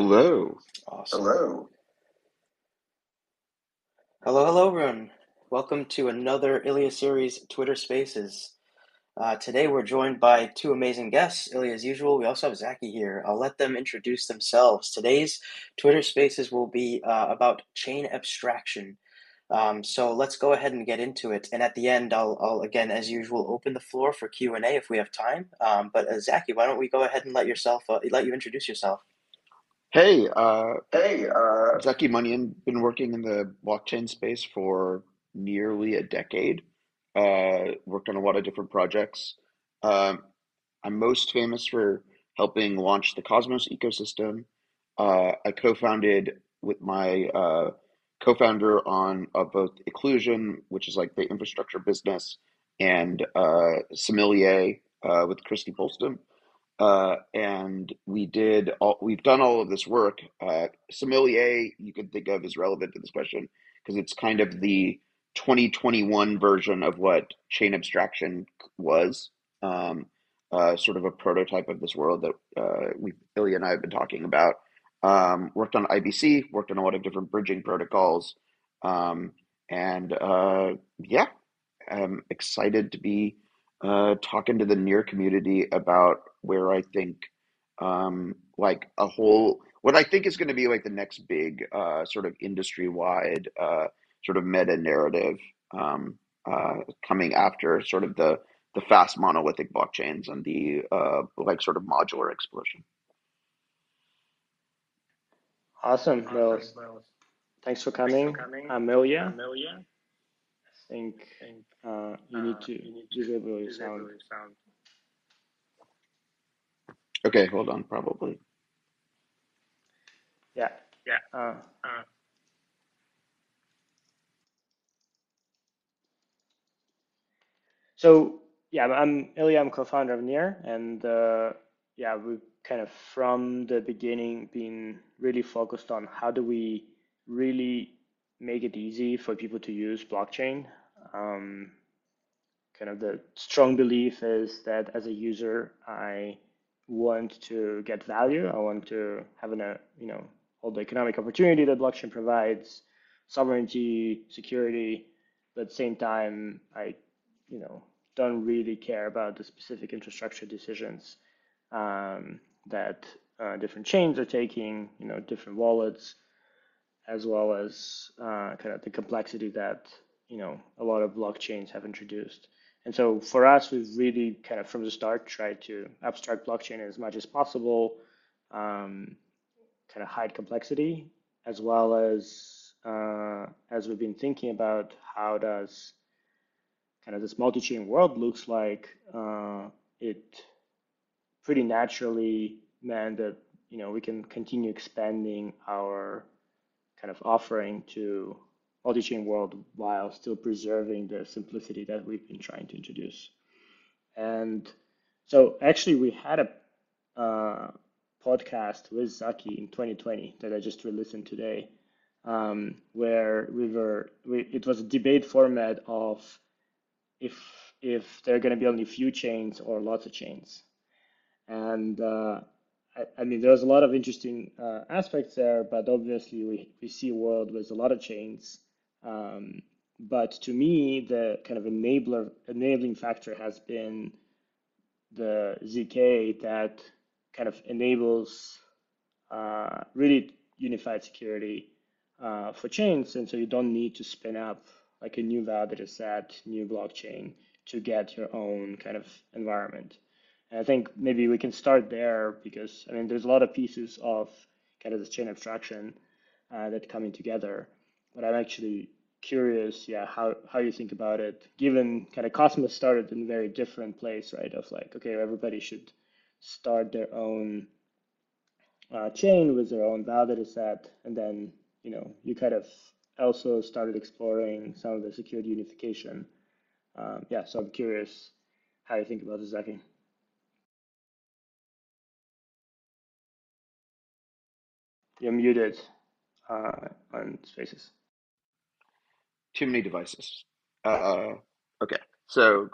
Hello. Awesome. Hello. Hello, hello, everyone. Welcome to another Illia Series Twitter Spaces. Uh, today we're joined by two amazing guests. Illia, as usual, we also have Zaki here. I'll let them introduce themselves. Today's Twitter Spaces will be uh, about chain abstraction. Um, so let's go ahead and get into it. And at the end, I'll, I'll again, as usual, open the floor for Q and A if we have time. Um, but uh, Zaki, why don't we go ahead and let yourself uh, let you introduce yourself? Hey, uh, hey, uh, Zaki Manian, been working in the blockchain space for nearly a decade. Uh, worked on a lot of different projects. Um, I'm most famous for helping launch the Cosmos ecosystem. Uh, I co-founded with my uh, co-founder on uh, both Iqlusion, which is like the infrastructure business, and uh, Sommelier uh, with Christy Polston. Uh, and we did all, we've done all of this work. Uh, Sommelier, you could think of as relevant to this question because it's kind of the 2021 version of what chain abstraction was, um, uh, sort of a prototype of this world that uh, we, Illia and I have been talking about. Um, worked on IBC, worked on a lot of different bridging protocols, um, and uh, yeah, I'm excited to be uh, talking to the near community about where I think um, like a whole what I think is going to be like the next big uh, sort of industry wide uh, sort of meta narrative um, uh, coming after sort of the the fast monolithic blockchains and the uh, like sort of modular explosion. Awesome, Well, Thanks for coming, Amelia. I think uh, you need to disable your sound. Okay, hold on, probably. Yeah. Yeah. Uh, uh. So yeah, I'm Illia. I'm co-founder of Near, and uh, yeah, we kind of from the beginning been really focused on how do we really make it easy for people to use blockchain. Um, kind of the strong belief is that as a user, I want to get value. I want to have an, uh, you know, all the economic opportunity that blockchain provides, sovereignty, security, but at the same time, I, you know, don't really care about the specific infrastructure decisions um, that uh, different chains are taking, you know, different wallets, as well as uh, kind of the complexity that you know a lot of blockchains have introduced. And so for us, we've really kind of from the start tried to abstract blockchain as much as possible, um, kind of hide complexity, as well as uh, as we've been thinking about how does kind of this multi-chain world looks like, uh, it pretty naturally meant that you know we can continue expanding our kind of offering to multi-chain world while still preserving the simplicity that we've been trying to introduce. And so actually we had a uh, podcast with Zaki in 2020 that I just re-listened today, um, where we were, we, it was a debate format of if if there are going to be only few chains or lots of chains. And uh, I, I, mean, there's a lot of interesting uh, aspects there, but obviously we, we see a world with a lot of chains. Um, but to me, the kind of enabler enabling factor has been the ZK that kind of enables uh, really unified security uh, for chains, and so you don't need to spin up like a new validator set, new blockchain to get your own kind of environment. And I think maybe we can start there because I mean there's a lot of pieces of kind of this chain abstraction uh, that coming together. But I'm actually curious, yeah, how how you think about it, given kind of Cosmos started in a very different place, right? Of like, okay, everybody should start their own uh, chain with their own validator set, and then you know you kind of also started exploring some of the security unification. Um, yeah, so I'm curious how you think about this, Zaki. You're muted uh, on Spaces. Too many devices. Uh, okay, so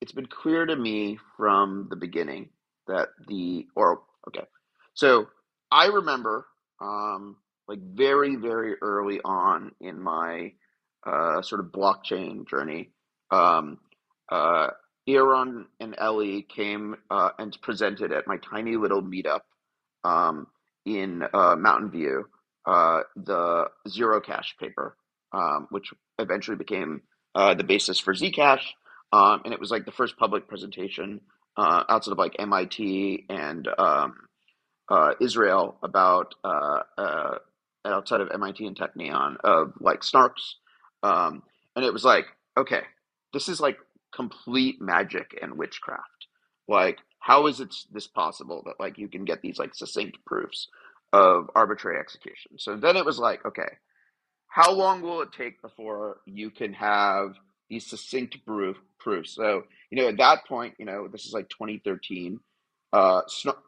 it's been clear to me from the beginning that the or okay, so I remember um, like very very early on in my uh, sort of blockchain journey. Um, uh, Eran and Eli came uh, and presented at my tiny little meetup um, in uh, Mountain View uh, the Zerocash paper, um, which eventually became uh, the basis for Zcash. Um, and it was like the first public presentation uh, outside of like MIT and um, uh, Israel about uh, uh, outside of MIT and Technion of like snarks. Um, and it was like, okay, this is like complete magic and witchcraft. Like, how is it this possible that like you can get these like succinct proofs of arbitrary execution? So then it was like, okay, how long will it take before you can have these succinct proof, proofs? So, you know, at that point, you know, this is like 2013. Uh,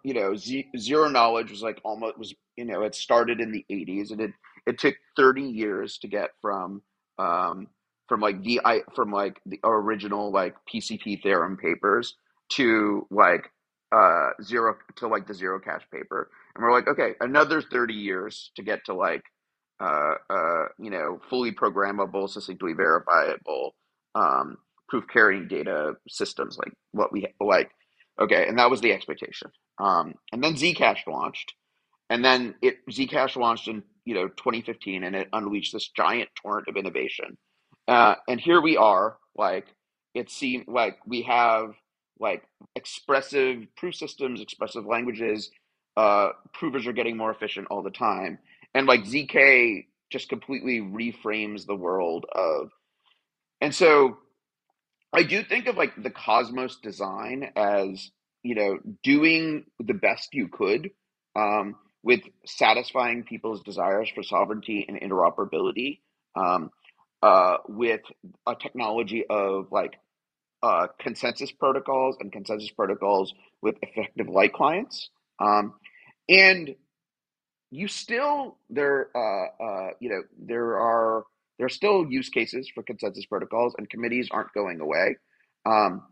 you know, zero knowledge was like almost was you know it started in the 80s, and it it took 30 years to get from um, from like the from like the original like PCP theorem papers to like uh zero to like the Zerocash paper and we're like okay another 30 years to get to like uh uh you know fully programmable succinctly verifiable um proof carrying data systems like what we like okay and that was the expectation um and then zcash launched and then it zcash launched in you know 2015 and it unleashed this giant torrent of innovation uh, and here we are, like it seemed like we have like expressive proof systems, expressive languages. Uh, provers are getting more efficient all the time, and like zk just completely reframes the world of. And so, I do think of like the Cosmos design as you know doing the best you could um, with satisfying people's desires for sovereignty and interoperability. Um, uh, with a technology of like uh, consensus protocols and consensus protocols with effective light clients. Um, and you still there uh, uh, you know there are there are still use cases for consensus protocols and committees aren't going away. Um,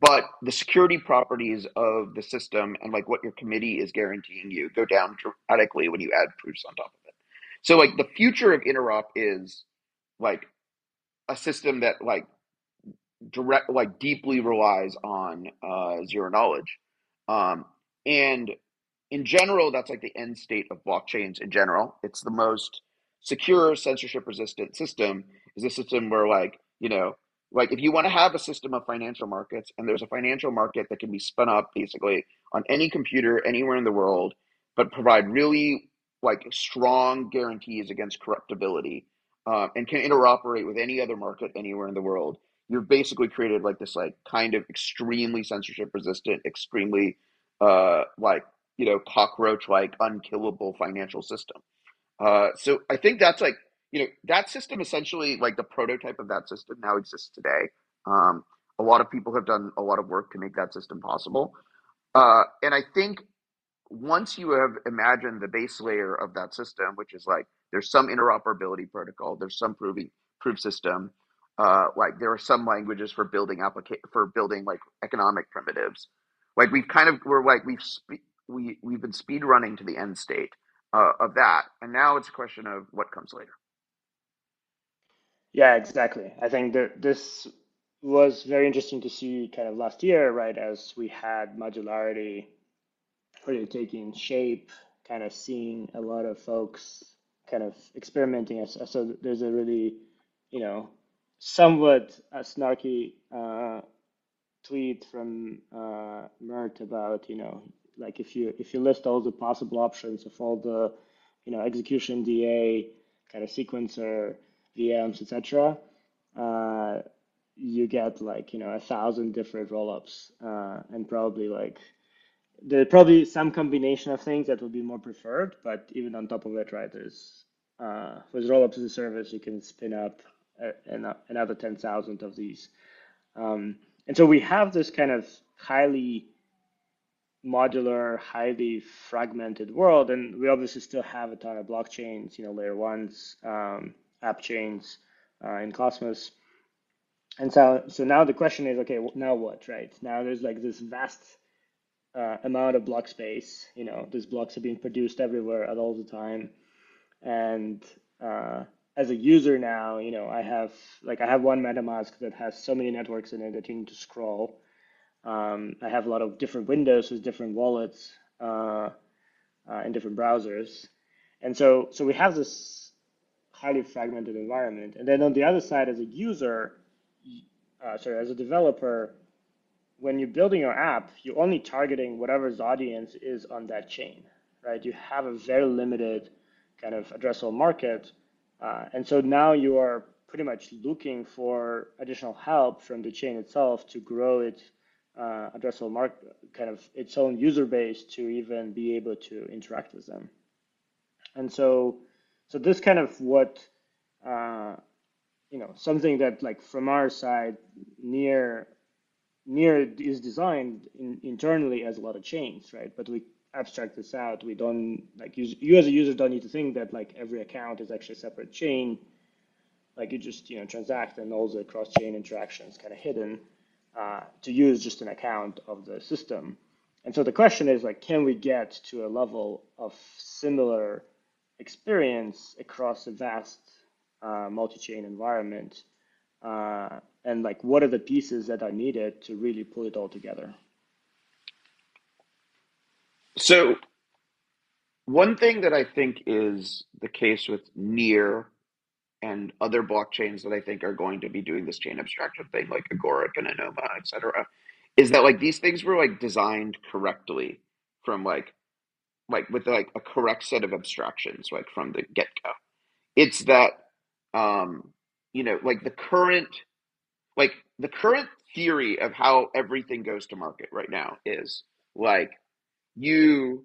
but the security properties of the system and like what your committee is guaranteeing you go down dramatically when you add proofs on top of it. So like the future of interop is like a system that like direct like deeply relies on uh, zero knowledge um, and in general that's like the end state of blockchains in general. It's the most secure censorship resistant system is a system where like you know like if you want to have a system of financial markets and there's a financial market that can be spun up basically on any computer anywhere in the world but provide really like strong guarantees against corruptibility uh, and can interoperate with any other market anywhere in the world, you've basically created like this like kind of extremely censorship resistant, extremely uh, like you know cockroach like unkillable financial system. Uh, so I think that's like you know that system essentially like the prototype of that system now exists today. Um, a lot of people have done a lot of work to make that system possible, uh, and I think once you have imagined the base layer of that system, which is like there's some interoperability protocol, there's some proving proof system, uh, like there are some languages for building applica- for building like economic primitives. Like we've kind of we're like we've we we've been speed running to the end state uh, of that, and now it's a question of what comes later. Yeah, exactly. I think that this was very interesting to see kind of last year, right, as we had modularity really taking shape, kind of seeing a lot of folks kind of experimenting. So there's a really, you know, somewhat a snarky uh, tweet from uh, Mert about, you know, like if you if you list all the possible options of all the, you know, execution DA kind of sequencer VMs, etc., uh, you get like you know a thousand different rollups uh, and probably like there's probably some combination of things that would be more preferred, but even on top of it, right, there's uh, with rollups as a service, you can spin up another 10,000 of these. Um, and so we have this kind of highly modular, highly fragmented world, and we obviously still have a ton of blockchains, you know, layer ones, um, app chains uh, in Cosmos. And so, so now the question is, okay, now what, right? Now there's like this vast uh, amount of block space. You know, these blocks are being produced everywhere at all the time, and uh, as a user now, you know, I have like I have one MetaMask that has so many networks in it that you need to scroll. Um, I have a lot of different windows with different wallets uh, uh, in different browsers, and so so we have this highly fragmented environment. And then on the other side, as a user, uh, sorry, as a developer, when you're building your app, you're only targeting whatever's audience is on that chain, right? You have a very limited kind of addressable market. Uh, and so now you are pretty much looking for additional help from the chain itself to grow its uh, addressable market, kind of its own user base to even be able to interact with them. And so, so this kind of what, uh, you know, something that like from our side, near near is designed in, internally as a lot of chains, right? But we abstract this out. We don't like you, you as a user don't need to think that like every account is actually a separate chain. Like you just you know transact and all the cross chain interactions kind of hidden uh, to use just an account of the system. And so the question is like, can we get to a level of similar experience across a vast uh, multi-chain environment? Uh, and like what are the pieces that are needed to really pull it all together so one thing that i think is the case with near and other blockchains that i think are going to be doing this chain abstraction thing like agoric and anoma etc is that like these things were like designed correctly from like like with like a correct set of abstractions like from the get-go. It's that um you know like the current like the current theory of how everything goes to market right now is like you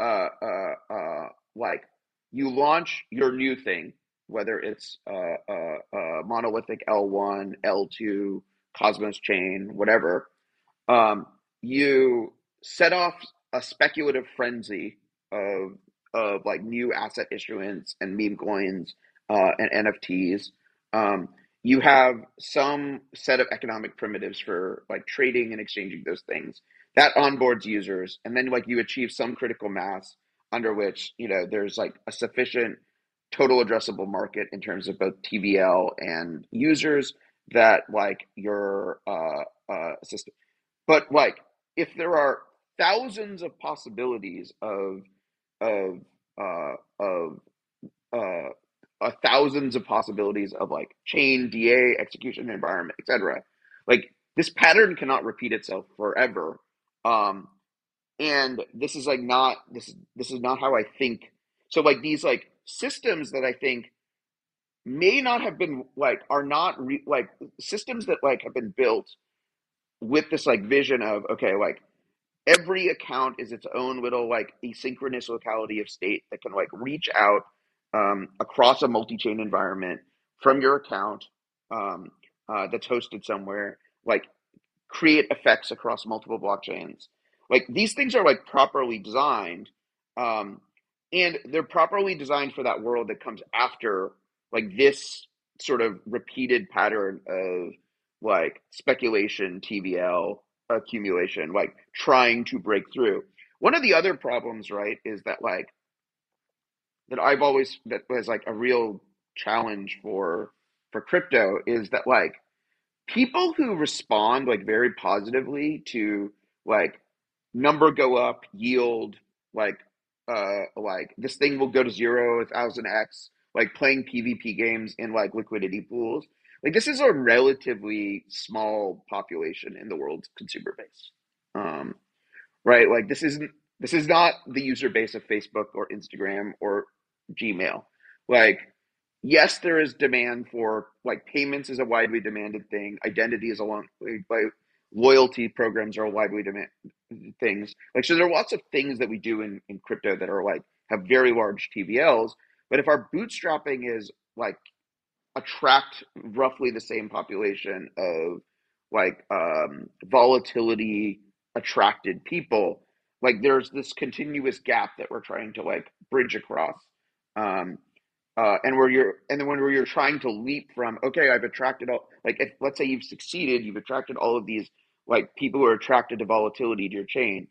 uh uh uh like you launch your new thing whether it's uh, uh, uh, monolithic L1, L2, Cosmos chain, whatever, um, you set off a speculative frenzy of of like new asset issuance and meme coins uh, and NFTs. Um, you have some set of economic primitives for like trading and exchanging those things that onboards users and then like you achieve some critical mass under which you know there's like a sufficient total addressable market in terms of both tvl and users that like your uh, uh, system but like if there are thousands of possibilities of of uh, of uh, uh, thousands of possibilities of like chain, DA, execution environment, etc. Like this pattern cannot repeat itself forever. Um, and this is like not this this is not how I think. So like these like systems that I think may not have been like are not re- like systems that like have been built with this like vision of okay like every account is its own little like asynchronous locality of state that can like reach out um, across a multi-chain environment from your account um, uh, that's hosted somewhere, like create effects across multiple blockchains. Like these things are like properly designed, um, and they're properly designed for that world that comes after like this sort of repeated pattern of like speculation, TVL accumulation, like trying to break through. One of the other problems, right, is that like that I've always that was like a real challenge for for crypto is that like people who respond like very positively to like number go up, yield, like uh like this thing will go to zero, a thousand X, like playing PvP games in like liquidity pools. Like this is a relatively small population in the world's consumer base. Um right? Like this isn't this is not the user base of Facebook or Instagram or Gmail. Like yes, there is demand for like payments is a widely demanded thing. Identity is a long like loyalty programs are widely demand things. Like so, there are lots of things that we do in in crypto that are like have very large TVLs. But if our bootstrapping is like attract roughly the same population of like um, volatility attracted people, like there's this continuous gap that we're trying to like bridge across. Um, uh, and where you're and then when you're trying to leap from okay i've attracted all like if let's say you've succeeded you've attracted all of these like people who are attracted to volatility to your chain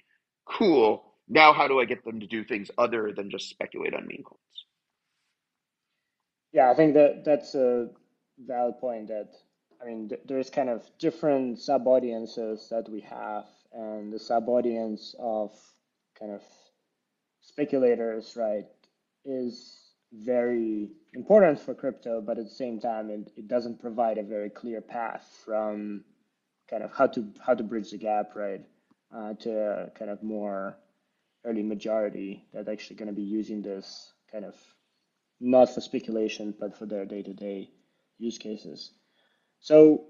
cool. Now how do i get them to do things other than just speculate on meme coins? Yeah i think that that's a valid point that i mean th- there's kind of different sub audiences that we have and the sub audience of kind of speculators right is very important for crypto, but at the same time, it, it doesn't provide a very clear path from kind of how to how to bridge the gap, right, uh, to kind of more early majority that actually going to be using this kind of not for speculation, but for their day-to-day use cases. So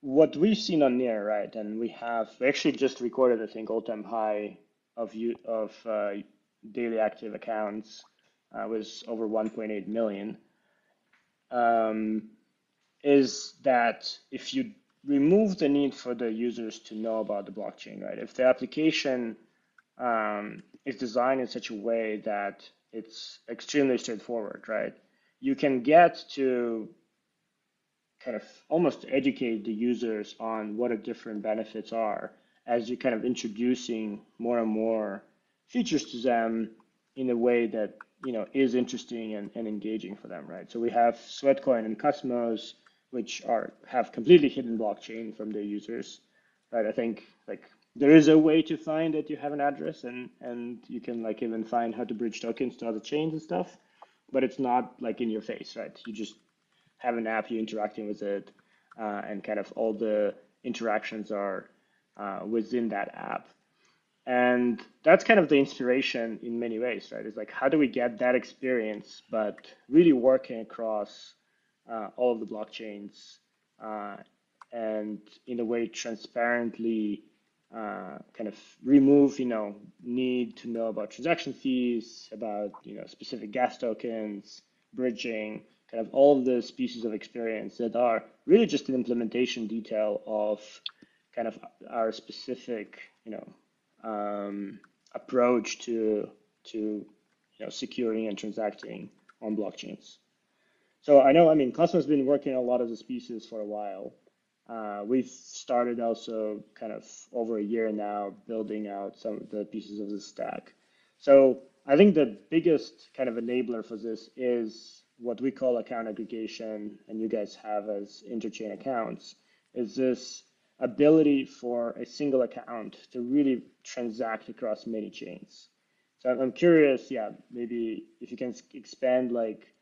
what we've seen on Near, right, and we have we actually just recorded, I think, all-time high of you of uh, daily active accounts uh, was over 1.8 million, um, is that if you remove the need for the users to know about the blockchain, right? If the application um, is designed in such a way that it's extremely straightforward, right? You can get to kind of almost educate the users on what the different benefits are as you're kind of introducing more and more features to them in a way that you know is interesting and, and engaging for them, right? So we have Sweatcoin and Cosmose, which are have completely hidden blockchain from their users, right? I think like there is a way to find that you have an address and and you can like even find how to bridge tokens to other chains and stuff, but it's not like in your face, right? You just have an app, you're interacting with it, uh, and kind of all the interactions are uh, within that app. And that's kind of the inspiration in many ways, right? It's like, how do we get that experience, but really working across uh, all of the blockchains uh, and in a way transparently uh, kind of remove, you know, need to know about transaction fees, about, you know, specific gas tokens, bridging, kind of all of those pieces of experience that are really just an implementation detail of kind of our specific, you know, um, approach to to you know securing and transacting on blockchains. So I know, I mean, Cosmos has been working on a lot of the pieces for a while. Uh, we've started also kind of over a year now building out some of the pieces of the stack. So I think the biggest kind of enabler for this is what we call account aggregation, and you guys have as interchain accounts, is this ability for a single account to really transact across many chains. So I'm curious, yeah, maybe if you can expand like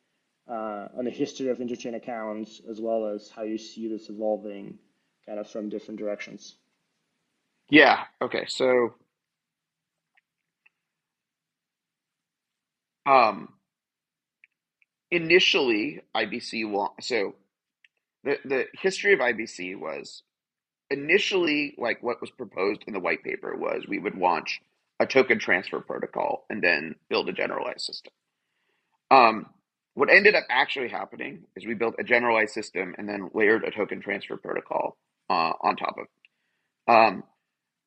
uh, on the history of interchain accounts as well as how you see this evolving kind of from different directions. Yeah. Okay. So, um, initially IBC so the the history of IBC was initially like what was proposed in the white paper was we would launch a token transfer protocol and then build a generalized system. Um, what ended up actually happening is we built a generalized system and then layered a token transfer protocol uh, on top of it. Um,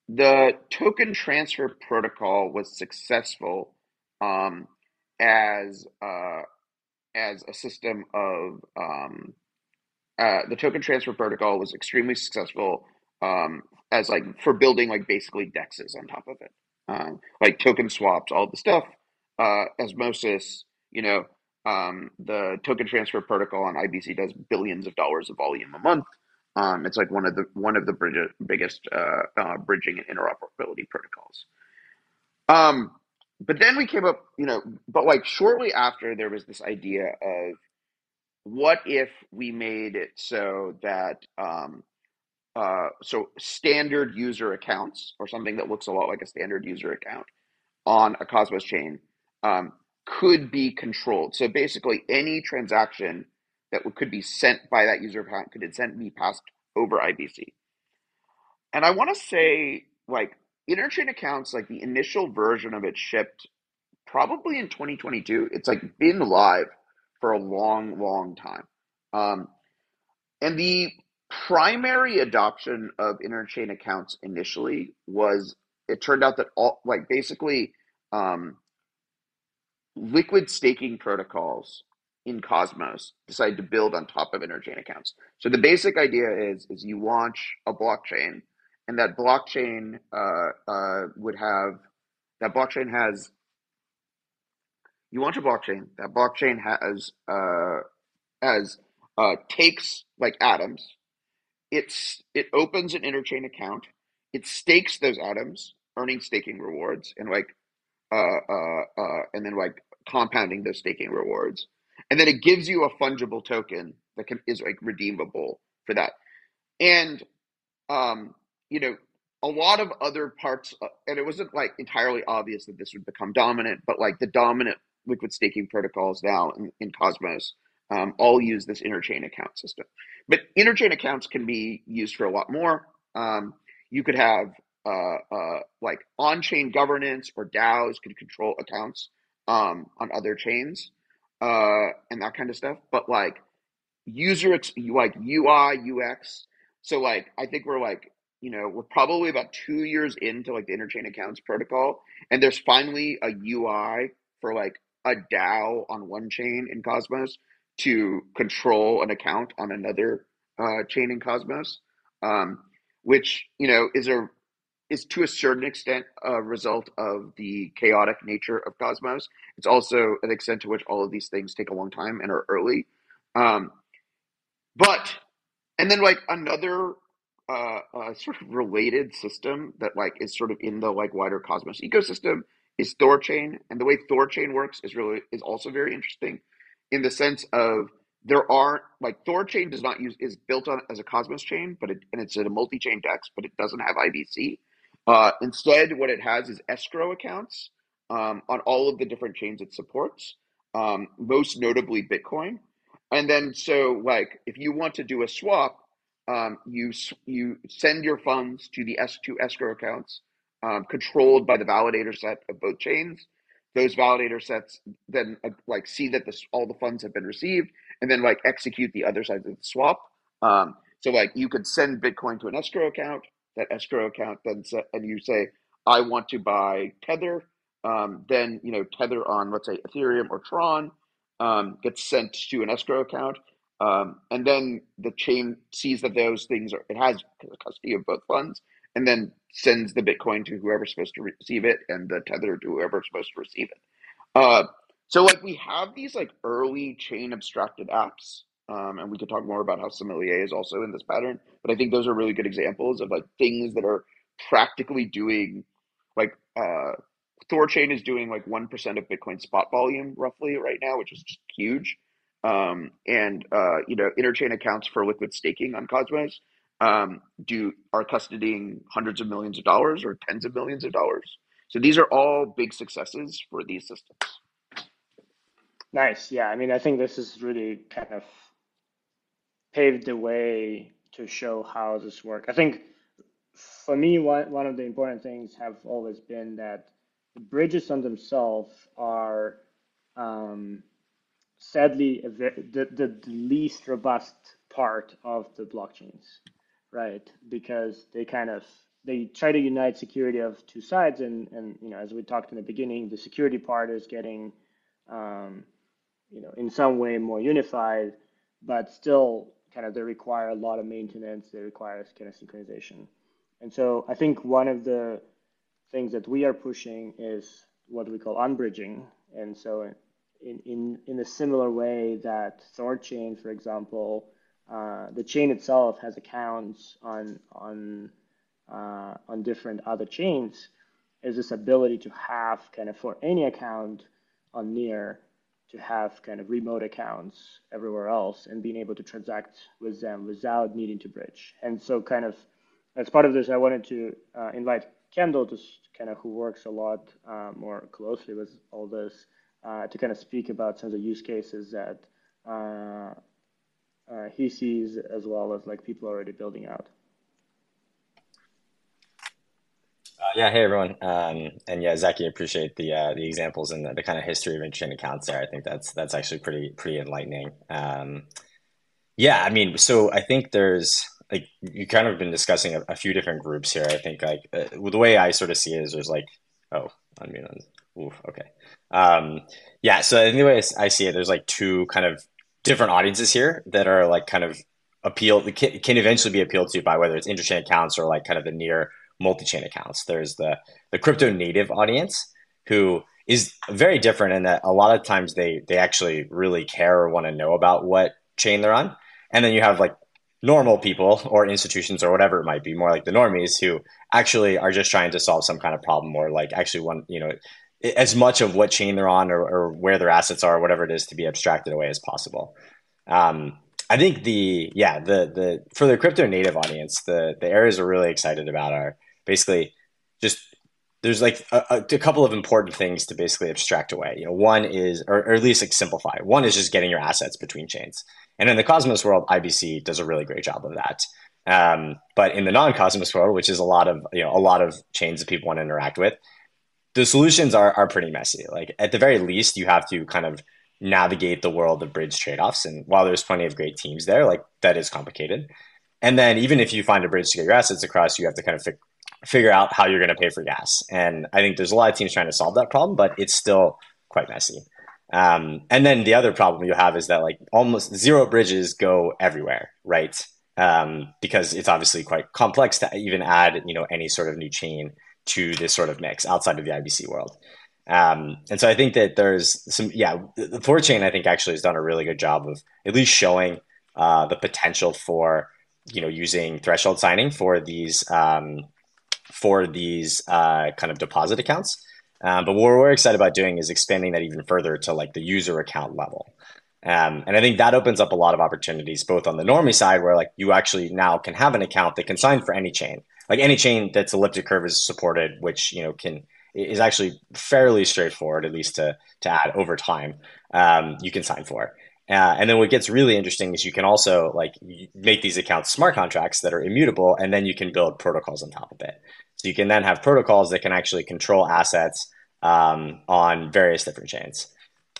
the token transfer protocol was successful um, as uh, as a system of um, uh, the token transfer protocol was extremely successful um, as like for building like basically dexes on top of it, um, like token swaps, all the stuff. Uh, osmosis, you know, um, the token transfer protocol on IBC does billions of dollars of volume a month. Um, it's like one of the one of the bridge, biggest uh, uh, bridging and interoperability protocols. Um, but then we came up, you know, but like shortly after, there was this idea of what if we made it so that um, uh, so standard user accounts or something that looks a lot like a standard user account on a Cosmos chain um, could be controlled. So basically, any transaction that could be sent by that user account could sent be passed over IBC. And I want to say, like, interchain accounts, like the initial version of it shipped probably in 2022. It's like been live for a long, long time. Um, and the primary adoption of interchain accounts initially was it turned out that all like basically um, liquid staking protocols in Cosmos decided to build on top of interchain accounts. So the basic idea is is you launch a blockchain, and that blockchain uh, uh, would have that blockchain has you launch a blockchain. That blockchain has uh, as uh, takes like atoms. It's it opens an interchain account. It stakes those atoms, earning staking rewards, and like uh, uh, uh, and then like compounding those staking rewards, and then it gives you a fungible token that can, is like redeemable for that. And um, you know, a lot of other parts, uh, and it wasn't like entirely obvious that this would become dominant, but like the dominant liquid staking protocols now in, in Cosmos um, all use this interchain account system. But interchain accounts can be used for a lot more. Um, you could have uh, uh, like on-chain governance or DAOs could control accounts um, on other chains uh, and that kind of stuff. But like user ex- like UI UX. So like I think we're like you know we're probably about two years into like the interchain accounts protocol, and there's finally a UI for like a DAO on one chain in Cosmos to control an account on another uh, chain in Cosmos, um, which you know is a is to a certain extent a result of the chaotic nature of Cosmos. It's also an extent to which all of these things take a long time and are early. Um, but and then like another uh, uh, sort of related system that like is sort of in the like wider Cosmos ecosystem is Thorchain, and the way Thorchain works is really is also very interesting, in the sense of there aren't like Thorchain does not use is built on as a Cosmos chain, but it and it's a multi-chain DEX, but it doesn't have IBC. Uh, instead, what it has is escrow accounts um, on all of the different chains it supports, um, most notably Bitcoin. And then, so like if you want to do a swap, um, you you send your funds to the S2 escrow accounts um, controlled by the validator set of both chains. Those validator sets then uh, like see that this, all the funds have been received, and then like execute the other side of the swap. Um, so like you could send Bitcoin to an escrow account. That escrow account then set, and you say, I want to buy Tether. Um, then you know Tether on let's say Ethereum or Tron um, gets sent to an escrow account. Um, and then the chain sees that those things are it has custody of both funds and then sends the Bitcoin to whoever's supposed to receive it and the tether to whoever's supposed to receive it. Uh, so like we have these like early chain abstracted apps, um, and we could talk more about how Sommelier is also in this pattern. But I think those are really good examples of like things that are practically doing like uh, Thorchain is doing like one percent of Bitcoin spot volume roughly right now, which is just huge. Um, and uh, you know, interchain accounts for liquid staking on Cosmos um, do are custodying hundreds of millions of dollars or tens of millions of dollars. So these are all big successes for these systems. Nice. Yeah. I mean, I think this is really kind of paved the way to show how this works. I think for me, one, one of the important things have always been that the bridges on themselves are um, sadly the, the, the least robust part of the blockchains right? Because they kind of they try to unite security of two sides, and and you know as we talked in the beginning, the security part is getting um, you know in some way more unified, but still kind of they require a lot of maintenance. They require kind of synchronization, and so I think one of the things that we are pushing is what we call unbridging, and so in in in a similar way that Thorchain, for example uh, the chain itself has accounts on on uh, on different other chains is this ability to have kind of for any account on near to have kind of remote accounts everywhere else and being able to transact with them without needing to bridge. And so kind of as part of this, I wanted to uh, invite Kendall to kind of who works a lot uh, more closely with all this uh, to kind of speak about some of the use cases that uh, he sees as well as like people already building out. Uh, yeah, hey everyone, um, and yeah, Zaki, appreciate the uh, the examples and the, the, kind of history of interchain accounts there. I think that's that's actually pretty pretty enlightening. Um, yeah, I mean, so I think there's like you kind of been discussing a, a few different groups here. I think like uh, the way I sort of see it is there's like oh I mean oof okay um, yeah. So the way I see it, there's like two kind of different audiences here that are like kind of appeal can, can eventually be appealed to by whether it's interchain accounts or like kind of the near multi-chain accounts. There's the the crypto native audience who is very different in that a lot of times they they actually really care or want to know about what chain they're on. And then you have like normal people or institutions or whatever it might be, more like the normies who actually are just trying to solve some kind of problem or like actually want, you know, as much of what chain they're on or, or where their assets are, whatever it is, to be abstracted away as possible. Um, I think the yeah the the for the crypto native audience, the the areas we're really excited about are basically just there's like a, a, couple of important things to basically abstract away. You know, one is, or, or, at least like simplify. One is just getting your assets between chains. And in the Cosmos world, IBC does a really great job of that. Um, but in the non-Cosmos world, which is a lot of you know a lot of chains that people want to interact with, the solutions are are pretty messy. Like at the very least, you have to kind of navigate the world of bridge trade-offs. And while there's plenty of great teams there, like that is complicated. And then even if you find a bridge to get your assets across, you have to kind of fi- figure out how you're going to pay for gas. And I think there's a lot of teams trying to solve that problem, but it's still quite messy. Um, and then the other problem you have is that like almost zero bridges go everywhere, right? Um, because it's obviously quite complex to even add, you know, any sort of new chain to this sort of mix outside of the IBC world. Um, and so I think that there's some, yeah, the Thorchain I think actually has done a really good job of at least showing uh, the potential for you know using threshold signing for these um, for these uh, kind of deposit accounts. Um, but what we're excited about doing is expanding that even further to like the user account level. Um, and I think that opens up a lot of opportunities, both on the normie side, where like you actually now can have an account that can sign for any chain, like any chain that's elliptic curve is supported, which you know can is actually fairly straightforward, at least to to add over time. Um, you can sign for. Uh, and then what gets really interesting is you can also like make these accounts smart contracts that are immutable, and then you can build protocols on top of it. So you can then have protocols that can actually control assets um, on various different chains.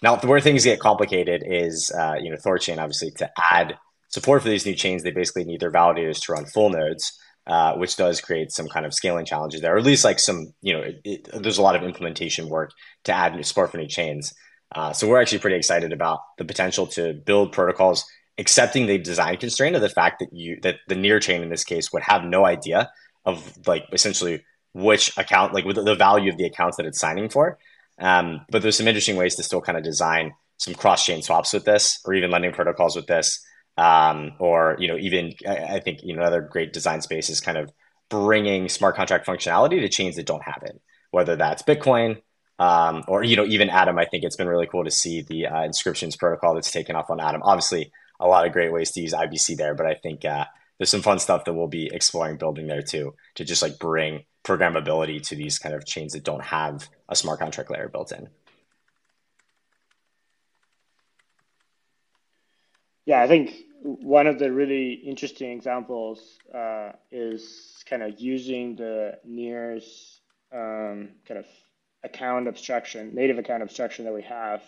Now, where things get complicated is, uh, you know, Thorchain obviously to add support for these new chains, they basically need their validators to run full nodes, uh, which does create some kind of scaling challenges there, or at least like some, you know, it, it, there's a lot of implementation work to add support for new chains. Uh, so we're actually pretty excited about the potential to build protocols accepting the design constraint of the fact that you that the near chain in this case would have no idea of like essentially which account like with the value of the accounts that it's signing for. Um, but there's some interesting ways to still kind of design some cross chain swaps with this, or even lending protocols with this, um, or you know even I, I think you know another great design space is kind of bringing smart contract functionality to chains that don't have it, whether that's Bitcoin, um, or you know even Atom. I think it's been really cool to see the uh, inscriptions protocol that's taken off on Atom. Obviously, a lot of great ways to use IBC there, but I think uh, there's some fun stuff that we'll be exploring building there too to just like bring programmability to these kind of chains that don't have a smart contract layer built in. Yeah, I think one of the really interesting examples uh, is kind of using the NEAR's um, kind of account abstraction, native account abstraction that we have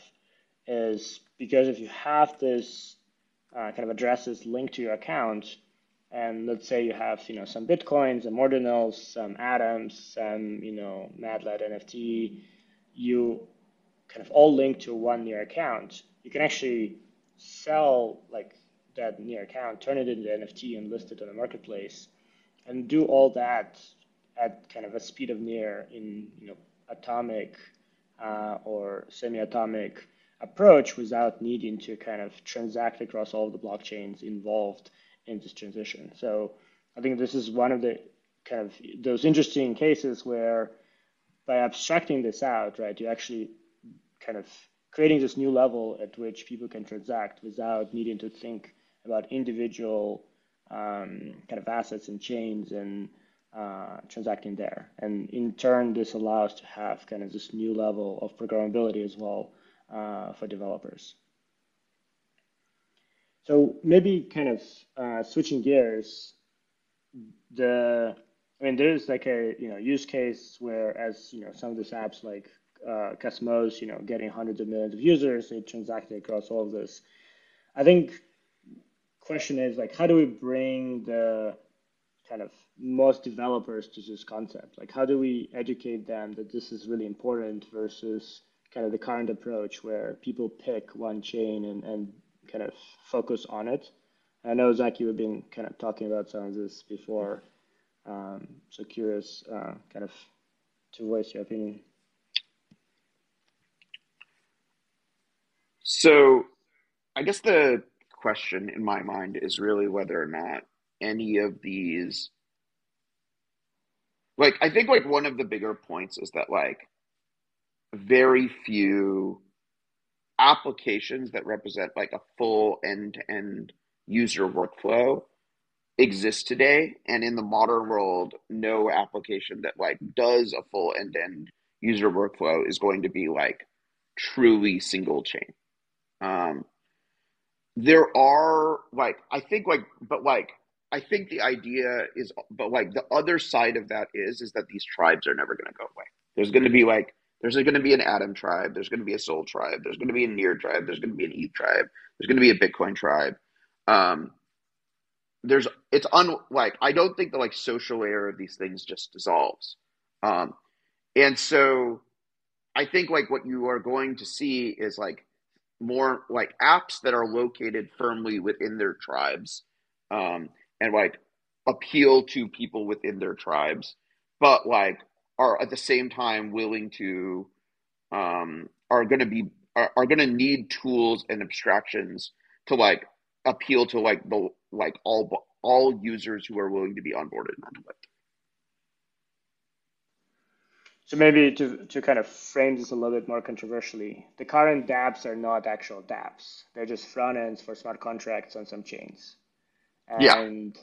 is because if you have this uh, kind of addresses linked to your account, and let's say you have you know some bitcoins, some ordinals, some atoms, some you know Mad Lad NFT, you kind of all link to one near account. You can actually sell like that near account, turn it into NFT, and list it on the marketplace, and do all that at kind of a speed of near in you know atomic uh, or semi-atomic approach without needing to kind of transact across all of the blockchains involved in this transition. So I think this is one of the kind of those interesting cases where by abstracting this out, right, you actually kind of creating this new level at which people can transact without needing to think about individual um, kind of assets and chains and uh, transacting there. And in turn, this allows to have kind of this new level of programmability as well uh, for developers. So maybe kind of uh, switching gears, the I mean, there's like a you know use case where as you know some of these apps like uh, Cosmos, you know, getting hundreds of millions of users, they transacting across all of this. I think question is like, how do we bring the kind of most developers to this concept? Like, how do we educate them that this is really important versus kind of the current approach where people pick one chain and, and kind of focus on it? I know, Zaki, you have been kind of talking about some of this before. Um, so curious, uh, kind of to voice your opinion. So, I guess the question in my mind is really whether or not any of these, like, I think like one of the bigger points is that like very few applications that represent like a full end to end user workflow exist today. And in the modern world no application that like does a full end-to-end user workflow is going to be like truly single chain um there are like i think like but like i think the idea is but like the other side of that is is that these tribes are never going to go away there's going to be like there's going to be an Atom tribe there's going to be a Sol tribe there's going to be a near tribe there's going to be an eth tribe there's going to be a bitcoin tribe um there's it's un like I don't think the like social layer of these things just dissolves. Um, and so I think like what you are going to see is like more like apps that are located firmly within their tribes um, and like appeal to people within their tribes, but like are at the same time willing to um, are going to be are, are going to need tools and abstractions to like appeal to like the like all all users who are willing to be onboarded onto Web3. So maybe to, to kind of frame this a little bit more controversially, the current dApps are not actual dApps. They're just front ends for smart contracts on some chains. And, yeah. And,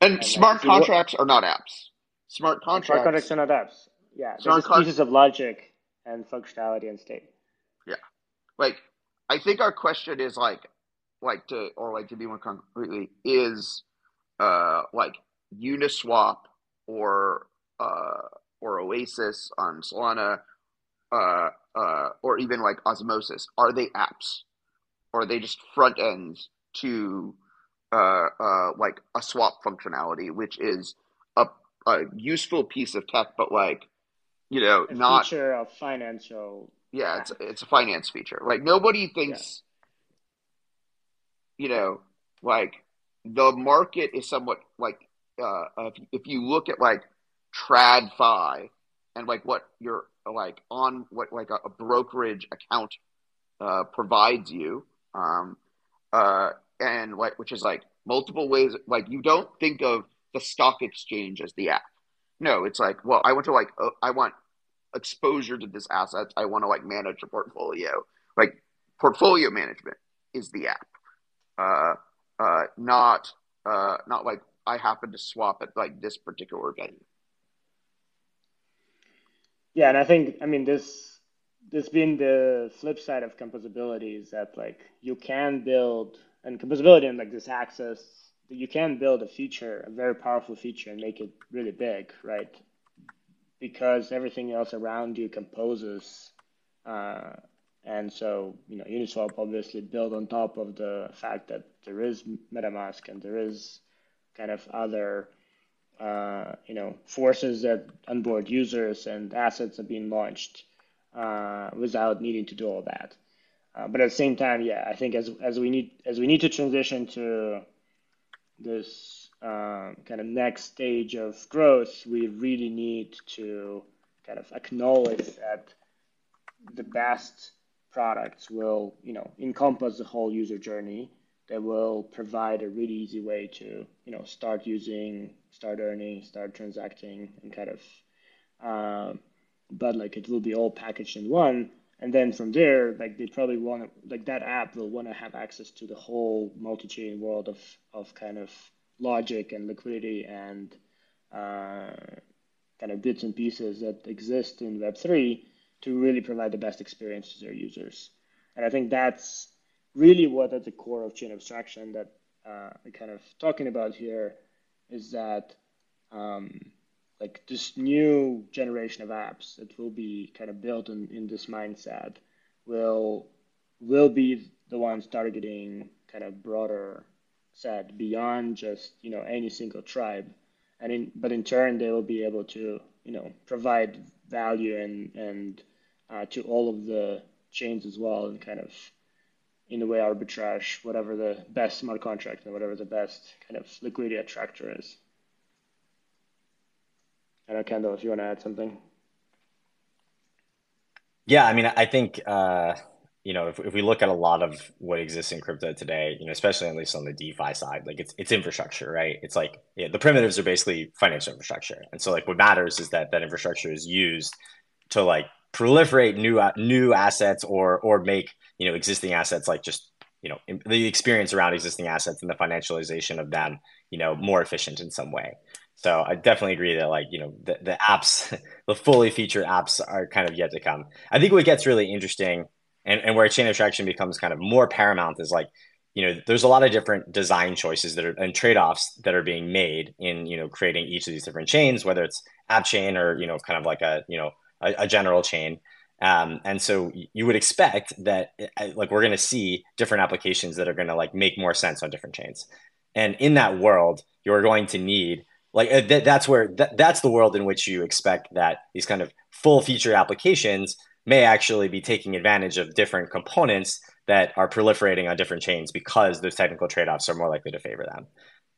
and smart contracts are not apps. Smart contracts. Smart contracts are not apps. Yeah. Just con- pieces of logic and functionality and state. Yeah. Like, I think our question is like, like to or like to be more concretely is uh like Uniswap or uh or Oasis on Solana uh uh or even like Osmosis are they apps? Or are they just front ends to uh uh like a swap functionality which is a a useful piece of tech but like you know a not feature of financial yeah it's it's a finance feature. Like nobody thinks you know, like the market is somewhat like uh, if, if you look at like TradFi and like what you're like on what like a, a brokerage account uh, provides you, um, uh, and like which is like multiple ways. Like you don't think of the stock exchange as the app. No, it's like well, I want to like uh, I want exposure to this asset. I want to like manage a portfolio. Like portfolio management is the app uh, uh, not uh, not like I happen to swap at like this particular venue. Yeah, and I think I mean this this being the flip side of composability is that like you can build and composability and like this access you can build a feature, a very powerful feature, and make it really big, right? Because everything else around you composes uh, and so, you know, Uniswap obviously built on top of the fact that there is MetaMask and there is kind of other, uh, you know, forces that onboard users and assets are being launched uh, without needing to do all that. Uh, but at the same time, yeah, I think as as we need as we need to transition to this uh, kind of next stage of growth, we really need to kind of acknowledge that the best products will, you know, encompass the whole user journey. They will provide a really easy way to, you know, start using, start earning, start transacting, and kind of, uh, but like it will be all packaged in one. And then from there, like they probably want to, like that app will want to have access to the whole multi-chain world of of kind of logic and liquidity and uh, kind of bits and pieces that exist in Web three to really provide the best experience to their users. And I think that's really what at the core of chain abstraction that uh, we're kind of talking about here is that um, like this new generation of apps that will be kind of built in, in this mindset will will be the ones targeting kind of broader set beyond just you know any single tribe. And in but in turn they will be able to you know provide value and and uh, to all of the chains as well and kind of in the way arbitrage whatever the best smart contract and whatever the best kind of liquidity attractor is. I don't know Kendall, if you want to add something. Yeah, I mean, I think uh, you know if, if we look at a lot of what exists in crypto today, you know, especially at least on the DeFi side, like it's it's infrastructure, right? It's like yeah, the primitives are basically financial infrastructure, and so like what matters is that that infrastructure is used to like proliferate new uh, new assets or or make you know existing assets like just you know the experience around existing assets and the financialization of them you know more efficient in some way. So i definitely agree that like you know the, the apps the fully featured apps are kind of yet to come. I think what gets really interesting and, and where chain abstraction becomes kind of more paramount is like you know there's a lot of different design choices that are and trade-offs that are being made in you know creating each of these different chains whether it's app chain or you know kind of like a you know a, a general chain. Um, and so you would expect that like we're going to see different applications that are going to like make more sense on different chains. And in that world, you're going to need like uh, th- that's where th- that's the world in which you expect that these kind of full feature applications may actually be taking advantage of different components that are proliferating on different chains because those technical trade-offs are more likely to favor them.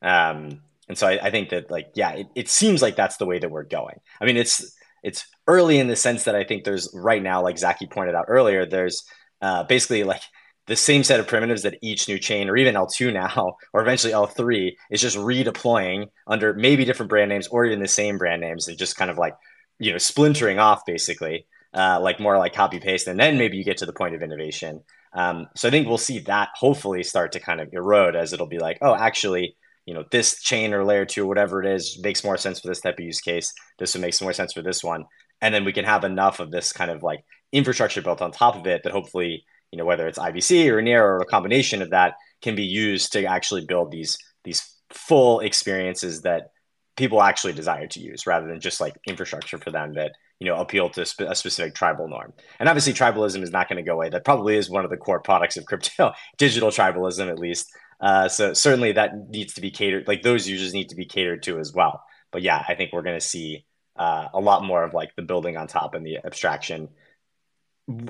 Um, and so I, I, think that like yeah, it, it seems like that's the way that we're going. I mean, it's it's early in the sense that I think there's right now, like Zaki pointed out earlier, there's uh, basically like the same set of primitives that each new chain or even L2 now, or eventually L3 is just redeploying under maybe different brand names or even the same brand names and just kind of like, you know, splintering off basically, uh, like more like copy paste. And then maybe you get to the point of innovation. Um, so I think we'll see that hopefully start to kind of erode as it'll be like, oh, actually, you know, this chain or layer two or whatever it is makes more sense for this type of use case. This one makes more sense for this one. And then we can have enough of this kind of like infrastructure built on top of it that hopefully, you know, whether it's IBC or near or a combination of that can be used to actually build these these full experiences that people actually desire to use rather than just like infrastructure for them that you know appeal to sp- a specific tribal norm and obviously tribalism is not going to go away that probably is one of the core products of crypto digital tribalism at least uh, so certainly that needs to be catered. Like those users need to be catered to as well. But yeah, I think we're going to see uh, a lot more of like the building on top and the abstraction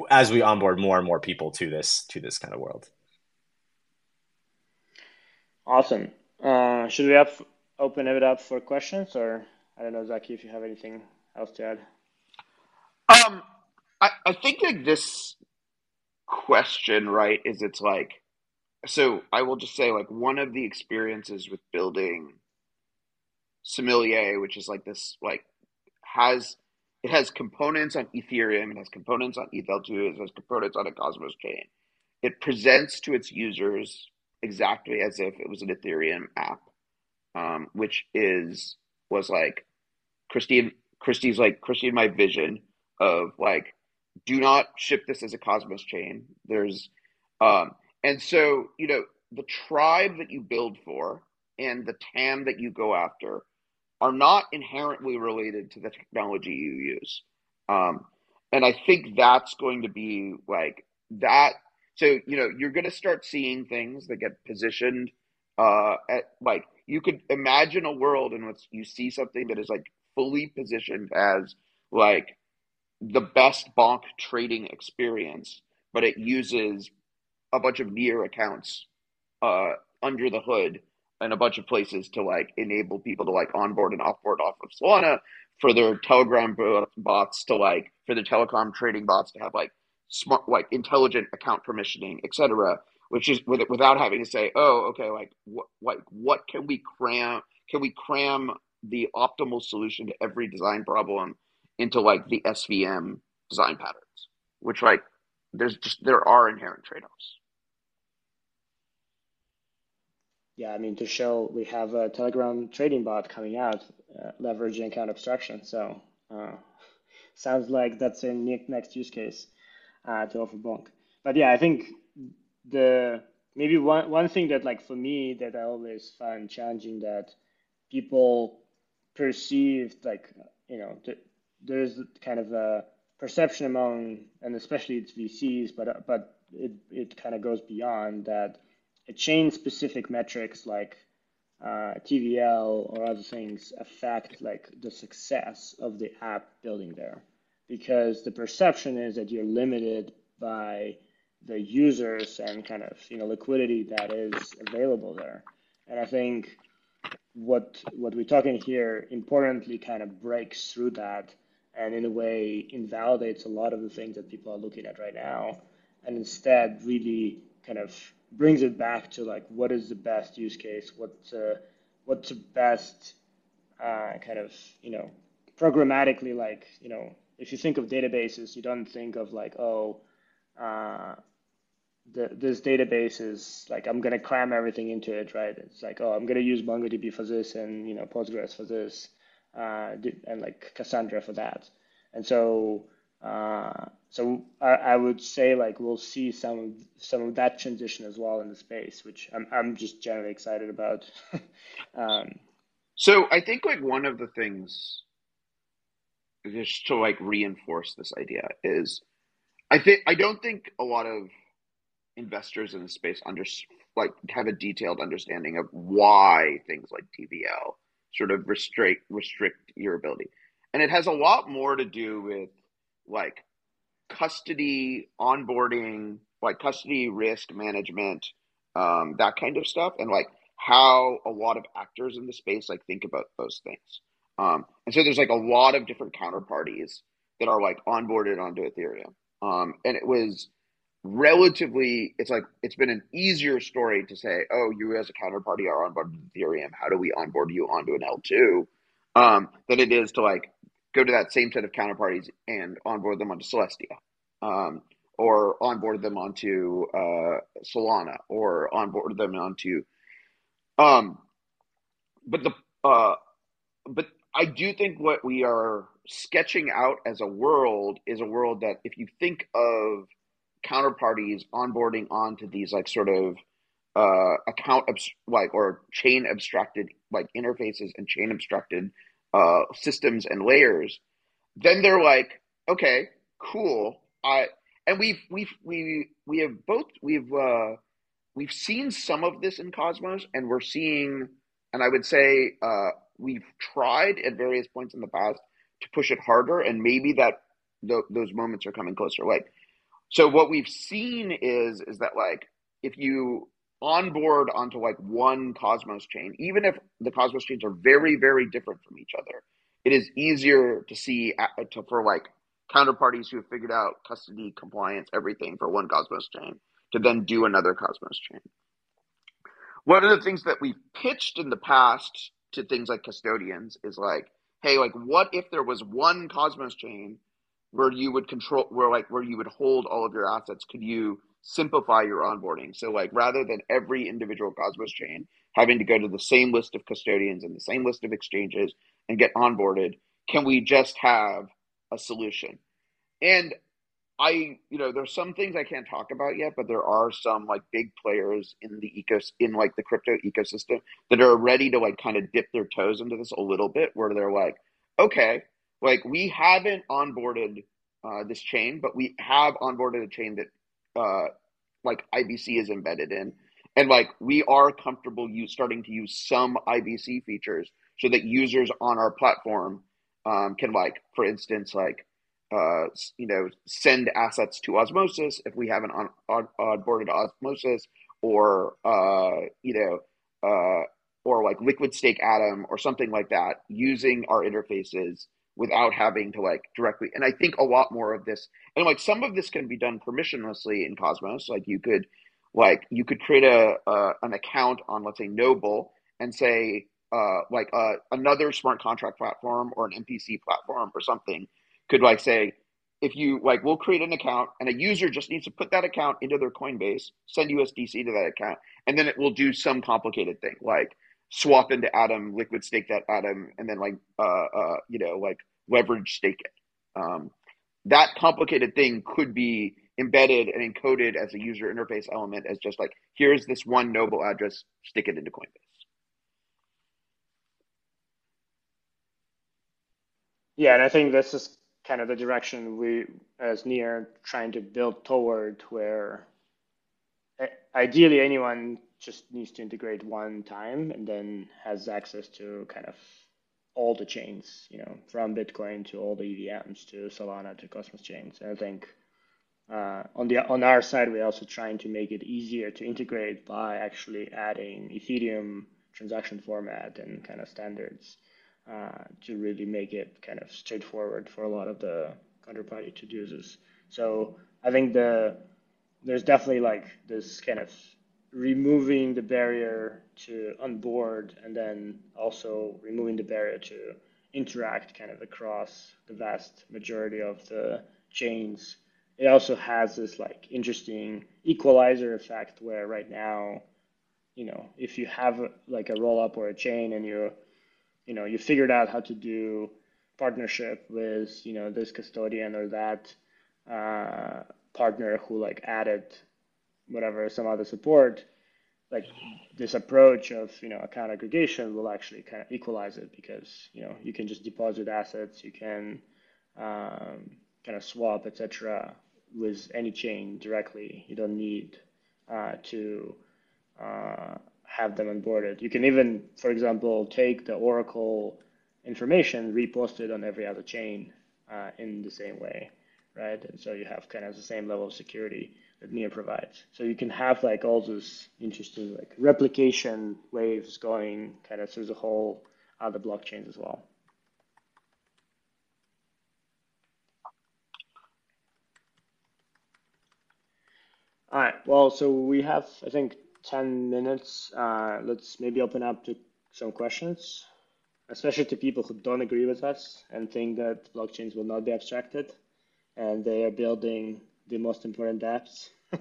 as we onboard more and more people to this to this kind of world. Awesome. Uh, should we have open it up for questions, or I don't know, Zaki, if you have anything else to add? Um, I, I think like this question, right, is it's like so I will just say like one of the experiences with building Sommelier, which is like this like has it has components on Ethereum, it has components on ETH2, it has components on a Cosmos chain. It presents to its users exactly as if it was an Ethereum app, um, which is was like Christine Christie's like Christine my vision of like do not ship this as a Cosmos chain. There's um, and so, you know, the tribe that you build for and the TAM that you go after are not inherently related to the technology you use. Um, and I think that's going to be like that. So, you know, you're going to start seeing things that get positioned uh, at like you could imagine a world in which you see something that is like fully positioned as like the best bonk trading experience, but it uses a bunch of near accounts uh, under the hood in a bunch of places to like enable people to like onboard and offboard off of Solana for their Telegram bots to like for the Telegram trading bots to have like smart like intelligent account permissioning, etc. Which is with, without having to say, oh, okay, like what like what can we cram? Can we cram the optimal solution to every design problem into like the SVM design patterns? Which like there's just there are inherent trade offs. Yeah, I mean, to show we have a Telegram trading bot coming out, uh, leveraging account abstraction. So uh, sounds like that's a next use case uh, to offer Bonk. but yeah, I think the maybe one one thing that like for me that I always find challenging that people perceived like you know th- there's kind of a perception among and especially it's VCs, but but it it kind of goes beyond that. A chain specific metrics like uh, TVL or other things affect like the success of the app building there. Because the perception is that you're limited by the users and kind of you know liquidity that is available there. And i think what what we're talking here importantly kind of breaks through that and in a way invalidates a lot of the things that people are looking at right now and instead really kind of brings it back to like what is the best use case, what's uh, what's the best uh, kind of you know programmatically like you know if you think of databases, you don't think of like oh uh, the, this database is like I'm gonna cram everything into it, right? It's like oh I'm gonna use MongoDB for this and you know Postgres for this uh, and like Cassandra for that, and so uh, so I, I, would say like we'll see some of, some of that transition as well in the space, which I'm I'm just generally excited about. um, so I think like one of the things just to like reinforce this idea is I think I don't think a lot of investors in the space under like have a detailed understanding of why things like TVL sort of restrict restrict your ability, and it has a lot more to do with like custody onboarding, like custody risk management, um, that kind of stuff, and like how a lot of actors in the space like think about those things. Um, and so there's like a lot of different counterparties that are like onboarded onto Ethereum. Um, and it was relatively, it's like, it's been an easier story to say, oh, you as a counterparty are onboarded to Ethereum. How do we onboard you onto an L2? Um, than it is to like go to that same set of counterparties and onboard them onto Celestia, um, or onboard them onto uh, Solana, or onboard them onto. Um, but the uh, but I do think what we are sketching out as a world is a world that if you think of counterparties onboarding onto these like sort of uh, account like or chain abstracted like interfaces and chain abstracted uh, systems and layers, then they're like, okay, cool. I and we've we've we we have both we've uh, we've seen some of this in Cosmos, and we're seeing, and I would say uh, we've tried at various points in the past to push it harder, and maybe that th- those moments are coming closer. Like, so what we've seen is is that like if you onboard onto like one Cosmos chain, even if the Cosmos chains are very, very different from each other, it is easier to see uh, to, for like counterparties who have figured out custody, compliance, everything for one Cosmos chain to then do another Cosmos chain. One of the things that we've pitched in the past to things like custodians is like, hey, like what if there was one Cosmos chain where you would control where like where you would hold all of your assets? Could you simplify your onboarding. So like rather than every individual Cosmos chain having to go to the same list of custodians and the same list of exchanges and get onboarded, can we just have a solution? And I, you know, there's some things I can't talk about yet, but there are some like big players in the ecos in like the crypto ecosystem that are ready to like kind of dip their toes into this a little bit, where they're like, okay, like we haven't onboarded uh, this chain, but we have onboarded a chain that uh, like IBC is embedded in. And like we are comfortable use starting to use some IBC features so that users on our platform um, can like, for instance, like uh, you know, send assets to Osmosis if we haven't on, on onboarded Osmosis, or uh, you know, uh, or like Liquid Stake Atom or something like that, using our interfaces without having to like directly and i think a lot more of this and like some of this can be done permissionlessly in cosmos. Like you could like you could create a, a an account on let's say noble and say uh like uh another smart contract platform or an mpc platform or something could like say if you like we'll create an account and a user just needs to put that account into their coinbase send usdc to that account and then it will do some complicated thing. Like swap into Atom, liquid stake that Atom, and then like uh, uh, you know like leverage stake it. Um, that complicated thing could be embedded and encoded as a user interface element as just like here's this one noble address, stick it into Coinbase. Yeah, and I think this is kind of the direction we, as Near, trying to build toward, where ideally anyone just needs to integrate one time and then has access to kind of all the chains, you know, from Bitcoin to all the EVMs to Solana to Cosmos chains. And I think uh, on the on our side, we're also trying to make it easier to integrate by actually adding Ethereum transaction format and kind of standards uh, to really make it kind of straightforward for a lot of the counterparty to users. So I think the there's definitely like this kind of removing the barrier to onboard and then also removing the barrier to interact kind of across the vast majority of the chains. It also has this like interesting equalizer effect where right now, you know, if you have like a roll up or a chain and you, you know, you figured out how to do partnership with, you know, this custodian or that uh, partner who like added whatever some other support like this approach of you know account aggregation will actually kind of equalize it because you know you can just deposit assets you can um, kind of swap etc with any chain directly. You don't need uh, to uh, have them onboarded. You can even for example take the oracle information repost it on every other chain uh, in the same way right? And so you have kind of the same level of security Near provides. So you can have like all those interesting like replication waves going kind of through the whole other blockchains as well. All right. Well, so we have I think 10 minutes. Uh, let's maybe open up to some questions, especially to people who don't agree with us and think that blockchains will not be abstracted and they are building the most important apps.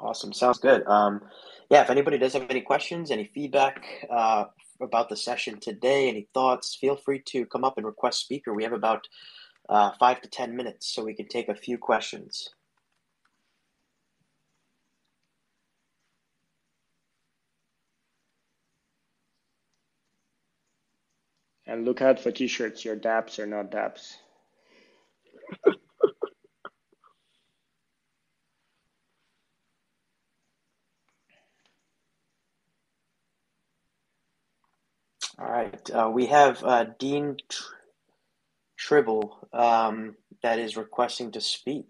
awesome. Sounds good. Um, yeah, if anybody does have any questions, any feedback uh, about the session today, any thoughts, feel free to come up and request speaker. We have about uh, five to 10 minutes, so we can take a few questions. And look out for t-shirts. Your dApps are not dApps. All right. Uh, we have uh, Dean Tr- Tribble um, that is requesting to speak.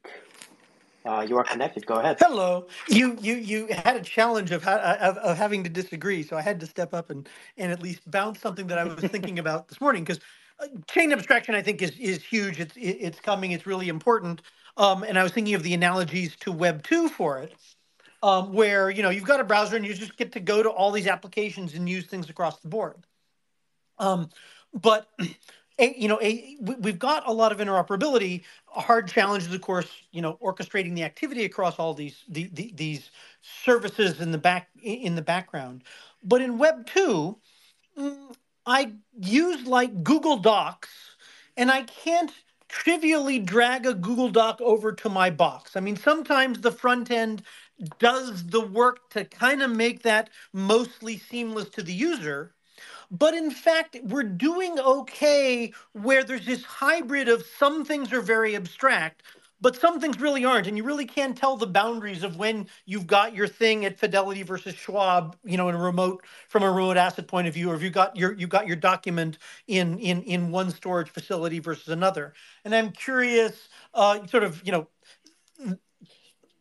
Uh, you are connected. Go ahead. Hello. You you you had a challenge of, ha- of of having to disagree, so I had to step up and and at least bounce something that I was thinking about this morning because uh, chain abstraction I think is is huge. It's it's coming. It's really important. Um, and I was thinking of the analogies to Web two for it, um, where you know you've got a browser and you just get to go to all these applications and use things across the board. Um, but you know, a, we've got a lot of interoperability. A hard challenge is, of course, you know, orchestrating the activity across all these the, the, these services in the back in the background. But in Web two, mm, I use like Google Docs, and I can't trivially drag a Google Doc over to my box. I mean, sometimes the front end does the work to kind of make that mostly seamless to the user but in fact, we're doing okay where there's this hybrid of some things are very abstract, but some things really aren't. And you really can't tell the boundaries of when you've got your thing at Fidelity versus Schwab, you know, in a remote from a remote asset point of view, or if you got your you got your document in in in one storage facility versus another. And I'm curious, uh, sort of, you know,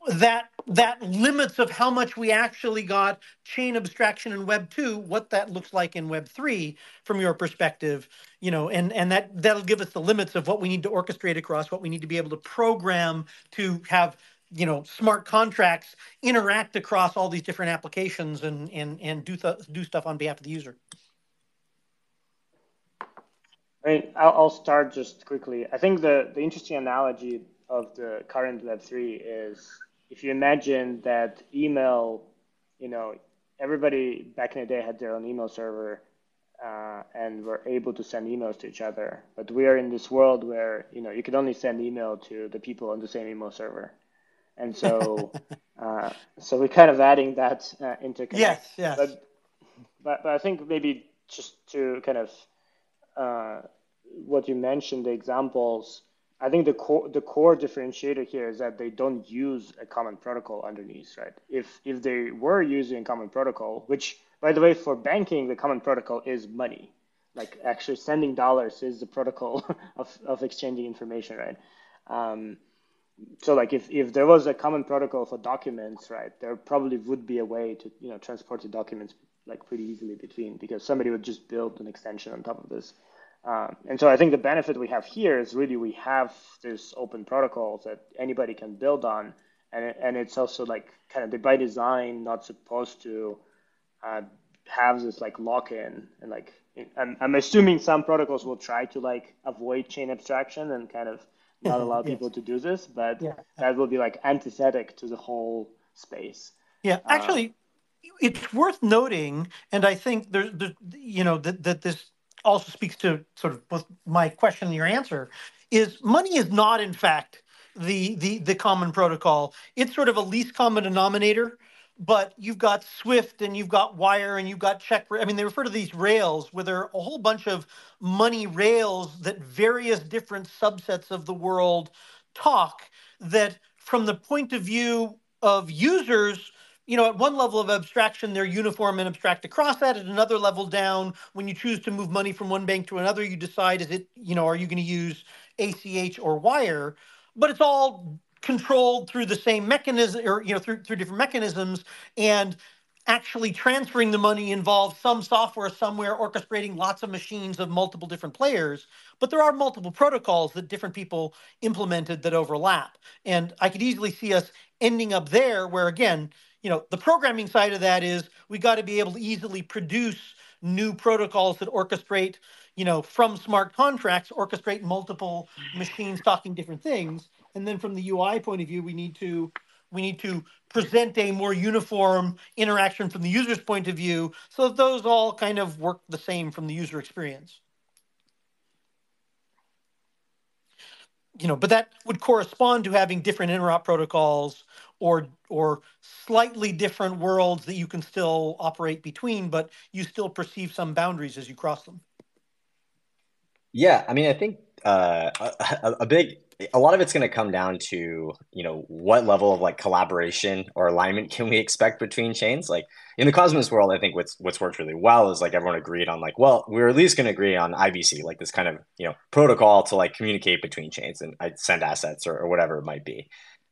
that that limits of how much we actually got chain abstraction in web 2 what that looks like in web 3 from your perspective you know and and that that'll give us the limits of what we need to orchestrate across what we need to be able to program to have you know smart contracts interact across all these different applications and and and do th- do stuff on behalf of the user I mean, I'll, I'll start just quickly. I think the, the interesting analogy of the current Web3 is if you imagine that email, you know, everybody back in the day had their own email server. uh, and we're able to send emails to each other. But we are in this world where you know you can only send email to the people on the same email server, and so uh, so we're kind of adding that uh, interconnect. Yes, yes. But, but, but I think maybe just to kind of uh, what you mentioned, the examples. I think the core the core differentiator here is that they don't use a common protocol underneath, right? If if they were using a common protocol, which by the way, for banking, the common protocol is money. Like actually sending dollars is the protocol of, of exchanging information, right? Um, so like if, if there was a common protocol for documents, right, there probably would be a way to you know transport the documents like pretty easily between because somebody would just build an extension on top of this. Um, and so I think the benefit we have here is really we have this open protocols that anybody can build on, and and it's also like kind of by design not supposed to uh, have this like lock-in and like I'm, I'm assuming some protocols will try to like avoid chain abstraction and kind of not allow yes. people to do this, but yeah. that will be like antithetic to the whole space. Yeah, uh, actually, uh, it's worth noting, and I think there's, there, you know, that that this also speaks to sort of both my question and your answer, is money is not in fact the the the common protocol. It's sort of a least common denominator but you've got Swift and you've got Wire and you've got Check. I mean, they refer to these rails where there are a whole bunch of money rails that various different subsets of the world talk that from the point of view of users, you know, at one level of abstraction, they're uniform and abstract across that. At another level down, when you choose to move money from one bank to another, you decide is it, you know, are you going to use ACH or Wire? But it's all controlled through the same mechanism or you know through through different mechanisms and actually transferring the money involves some software somewhere orchestrating lots of machines of multiple different players but there are multiple protocols that different people implemented that overlap and i could easily see us ending up there where again you know the programming side of that is we got to be able to easily produce new protocols that orchestrate you know from smart contracts orchestrate multiple machines talking different things and then from the UI point of view, we need to we need to present a more uniform interaction from the user's point of view so that those all kind of work the same from the user experience. You know, but that would correspond to having different interop protocols or or slightly different worlds that you can still operate between, but you still perceive some boundaries as you cross them. Yeah, I mean, I think uh, a, a big a lot of it's going to come down to you know what level of like collaboration or alignment can we expect between chains like in the cosmos world i think what's what's worked really well is like everyone agreed on like well we're at least going to agree on ibc like this kind of you know protocol to like communicate between chains and i send assets or, or whatever it might be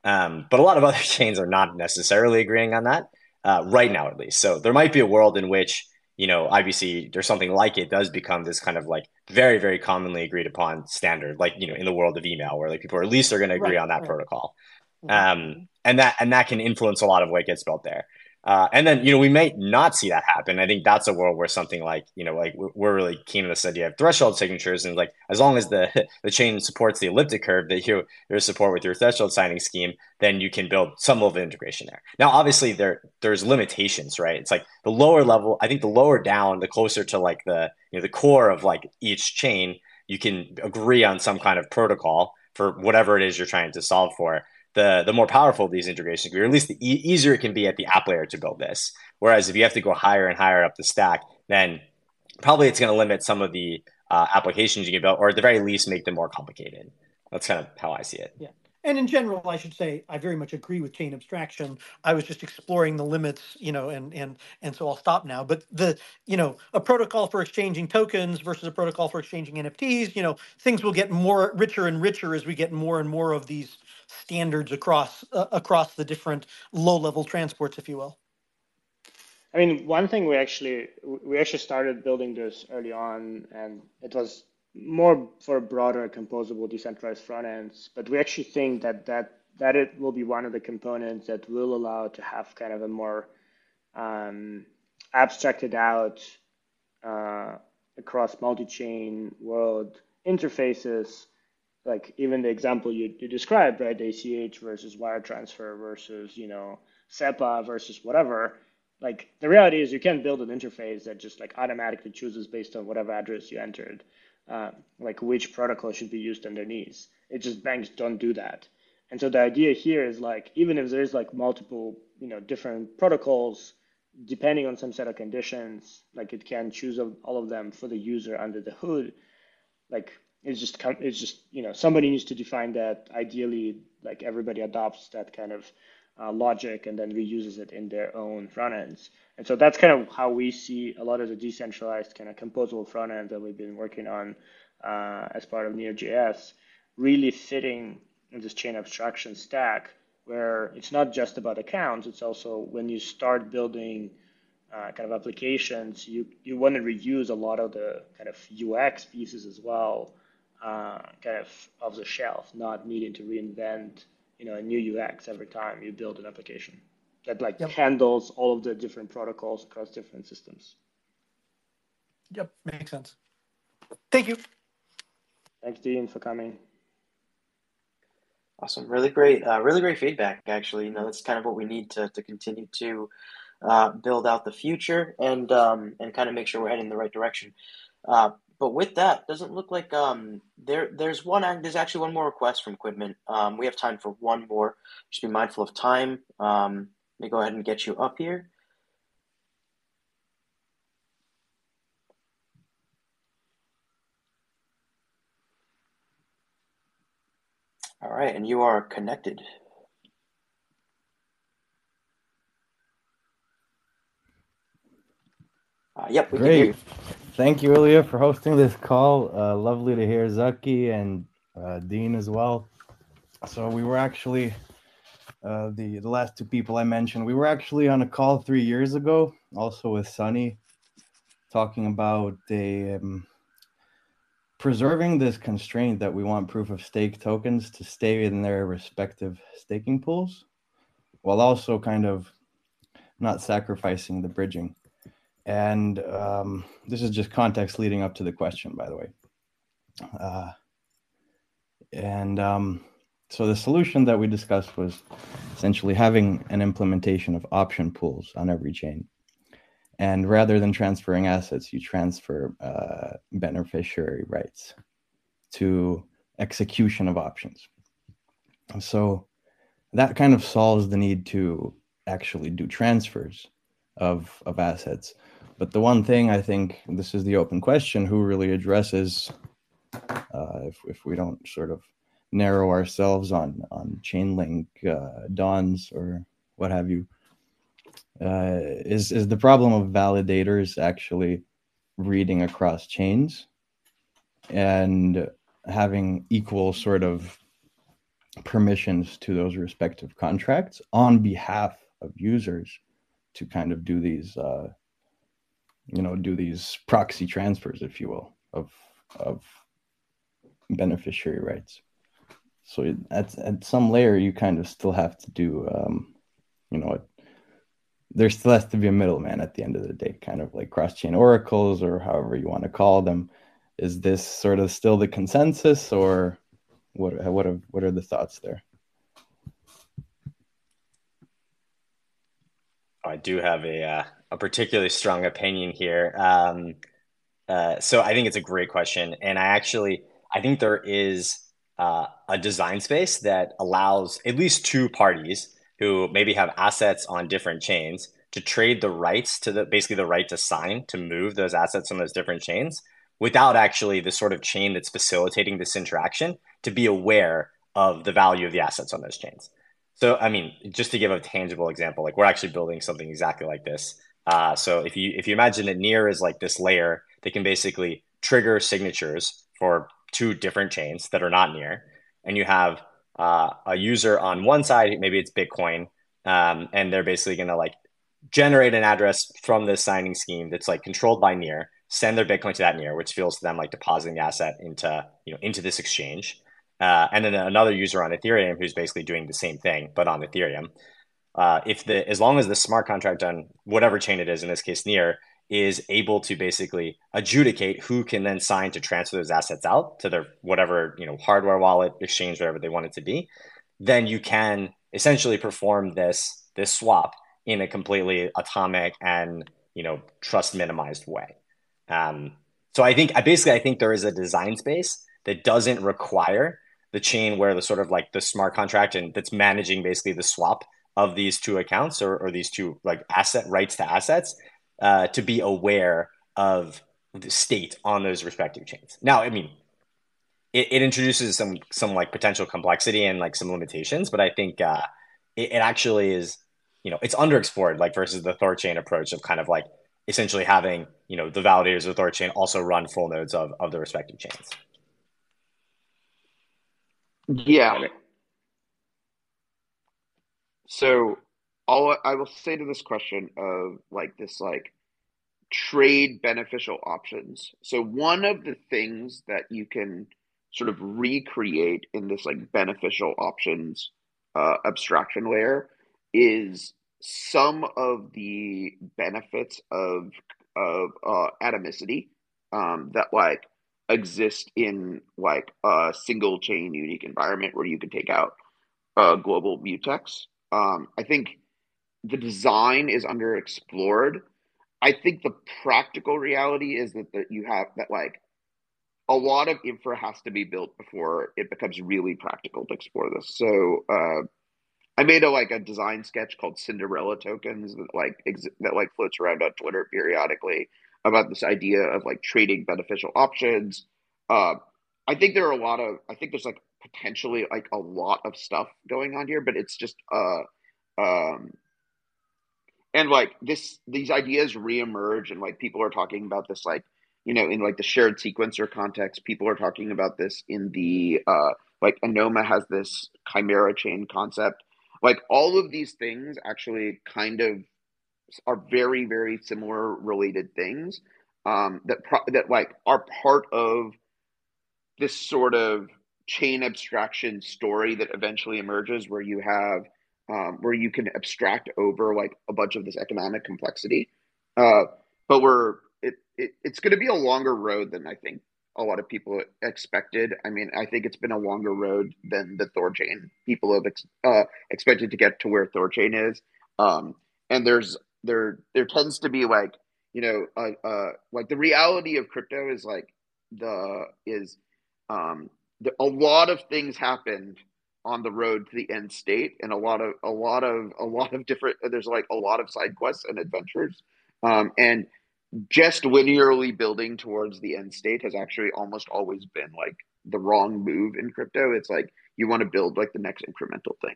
um, but a lot of other chains are not necessarily agreeing on that uh, right now at least so there might be a world in which you know, IBC or something like it does become this kind of like very, very commonly agreed upon standard, like, you know, in the world of email where like people at least are going to agree right, on that right. protocol. Um, and that, and that can influence a lot of what gets built there. Uh, and then, you know, we may not see that happen. I think that's a world where something like, you know, like we're really keen on this idea of threshold signatures. And like, as long as the, the chain supports the elliptic curve that you, your support with your threshold signing scheme, then you can build some level of integration there. Now, obviously there, there's limitations, right? It's like the lower level, I think the lower down, the closer to like the, you know, the core of like each chain, you can agree on some kind of protocol for whatever it is you're trying to solve for the the more powerful these integrations can be, or at least the e- easier it can be at the app layer to build this. Whereas if you have to go higher and higher up the stack, then probably it's going to limit some of the uh, applications you can build, or at the very least make them more complicated. That's kind of how I see it. Yeah. And in general, I should say I very much agree with chain abstraction. I was just exploring the limits, you know, and and and so I'll stop now. But the, you know, a protocol for exchanging tokens versus a protocol for exchanging NFTs, you know, things will get more richer and richer as we get more and more of these standards across uh, across the different low level transports, if you will? I mean, one thing we actually we actually started building this early on, and it was more for broader composable decentralized front ends. But we actually think that that that it will be one of the components that will allow to have kind of a more um, abstracted out uh, across multi-chain world interfaces like even the example you, you described, right? ACH versus wire transfer versus, you know, SEPA versus whatever. like the reality is you can build an interface that just like automatically chooses based on whatever address you entered, uh, like which protocol should be used underneath. It just banks don't do that. And so the idea here is like even if there's like multiple you know different protocols, depending on some set of conditions, like it can choose all of them for the user under the hood. Like it's just it's just you know somebody needs to define that. Ideally, like everybody adopts that kind of uh, logic and then reuses it in their own front ends. And so that's kind of how we see a lot of the decentralized kind of composable front end that we've been working on uh, as part of Near.js, really fitting in this chain abstraction stack where it's not just about accounts, it's also when you start building uh, kind of applications, you, you want to reuse a lot of the kind of UX pieces as well, uh, kind of off the shelf, not needing to reinvent you know a new UX every time you build an application that like yep. handles all of the different protocols across different systems. Yep, makes sense. Thank you. Thanks, Dean, for coming. Awesome, really great, uh, really great feedback. Actually, you know that's kind of what we need to to continue to uh, build out the future and um, and kind of make sure we're heading in the right direction. Uh, but with that, doesn't look like um there there's one there's actually one more request from Quidment. Um, we have time for one more. Just be mindful of time. Um, let me go ahead and get you up here. All right, and you are connected. Uh, yep, we Great. Thank you, Illia, for hosting this call. Uh, lovely to hear Zaki and uh, Dean as well. So we were actually uh, the the last two people I mentioned. We were actually on a call three years ago, also with Sunny, talking about a um, preserving this constraint that we want proof of stake tokens to stay in their respective staking pools, while also kind of not sacrificing the bridging. And um, this is just context leading up to the question, by the way. Uh, and um, so the solution that we discussed was essentially having an implementation of option pools on every chain. And rather than transferring assets, you transfer uh, beneficiary rights to execution of options. So that kind of solves the need to actually do transfers of, of assets but the one thing I think this is the open question: who really addresses uh, if if we don't sort of narrow ourselves on on Chainlink, uh, Dons, or what have you, uh, is is the problem of validators actually reading across chains and having equal sort of permissions to those respective contracts on behalf of users to kind of do these uh, you know do these proxy transfers if you will of of beneficiary rights. So at, at some layer you kind of still have to do um, you know there still has to be a middleman at the end of the day kind of like cross-chain oracles or however you want to call them. Is this sort of still the consensus or what what are, what are the thoughts there? I do have a uh, a particularly strong opinion here. Um, uh, so I think it's a great question, and I actually I think there is uh, a design space that allows at least two parties who maybe have assets on different chains to trade the rights to the basically the right to sign to move those assets on those different chains without actually the sort of chain that's facilitating this interaction to be aware of the value of the assets on those chains. So, I mean, just to give a tangible example, like we're actually building something exactly like this. Uh, so if you if you imagine that near is like this layer that can basically trigger signatures for two different chains that are not near, and you have uh, a user on one side, maybe it's Bitcoin, um, and they're basically going to like generate an address from this signing scheme that's like controlled by near, send their Bitcoin to that near, which feels to them like depositing the asset into you know into this exchange. Uh, and then another user on Ethereum who's basically doing the same thing, but on Ethereum. Uh, if the as long as the smart contract on whatever chain it is, in this case Near, is able to basically adjudicate who can then sign to transfer those assets out to their whatever you know hardware wallet exchange whatever they want it to be, then you can essentially perform this this swap in a completely atomic and you know trust minimized way. Um, so I think I basically I think there is a design space that doesn't require the chain where the sort of like the smart contract and that's managing basically the swap of these two accounts or, or these two like asset rights to assets uh, to be aware of the state on those respective chains. Now, I mean, it, it introduces some some like potential complexity and like some limitations, but I think uh, it, it actually is you know it's underexplored like versus the THORChain approach of kind of like essentially having you know the validators of THORChain also run full nodes of, of the respective chains. Yeah. So all I will say to this question of like this like trade beneficial options. So one of the things that you can sort of recreate in this like beneficial options uh, abstraction layer is some of the benefits of of uh, atomicity um, that like exist in like a single chain unique environment where you can take out uh, global mutex. Um, I think the design is underexplored. I think the practical reality is that, that you have that like a lot of infra has to be built before it becomes really practical to explore this. So uh, I made a like a design sketch called Cinderella tokens that like ex- that like floats around on Twitter periodically about this idea of like trading beneficial options. Uh, I think there are a lot of I think there's like potentially like a lot of stuff going on here, but it's just uh um and like this these ideas reemerge and like people are talking about this like you know in like the shared sequencer context people are talking about this in the uh like anoma has this chimera chain concept. Like all of these things actually kind of are very very similar related things um, that pro- that like are part of this sort of chain abstraction story that eventually emerges where you have um, where you can abstract over like a bunch of this economic complexity uh, but we're it, it it's going to be a longer road than i think a lot of people expected. I mean, I think it's been a longer road than the Thorchain people have ex- uh, expected to get to where Thorchain is. Um, and there's there there tends to be like you know uh, uh, like the reality of crypto is like the is um, a lot of things happened on the road to the end state and a lot of a lot of a lot of different there's like a lot of side quests and adventures um, and just linearly building towards the end state has actually almost always been like the wrong move in crypto. It's like you want to build like the next incremental thing.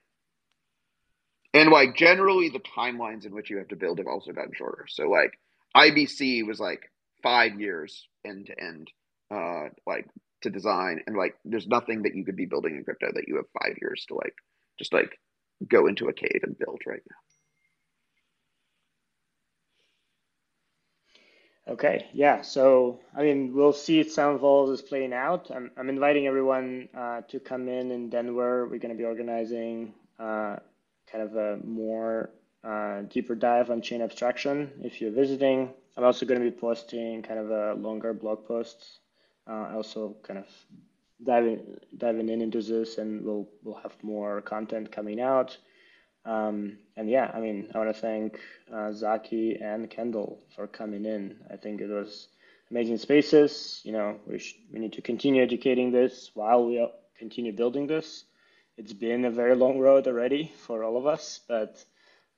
And like generally the timelines in which you have to build have also gotten shorter. So like IBC was like five years end to end, uh, like to design. And like there's nothing that you could be building in crypto that you have five years to like just like go into a cave and build right now. Okay, yeah. So, I mean, we'll see some of all this playing out. I'm, I'm inviting everyone uh, to come in in Denver. We're going to be organizing uh, kind of a more uh, deeper dive on chain abstraction if you're visiting. I'm also going to be posting kind of a longer blog posts, uh, also kind of diving diving in into this, and we'll we'll have more content coming out. Um, and yeah, I mean, I want to thank uh, Zaki and Kendall for coming in. I think it was amazing spaces. You know, we, sh- we need to continue educating this while we continue building this. It's been a very long road already for all of us, but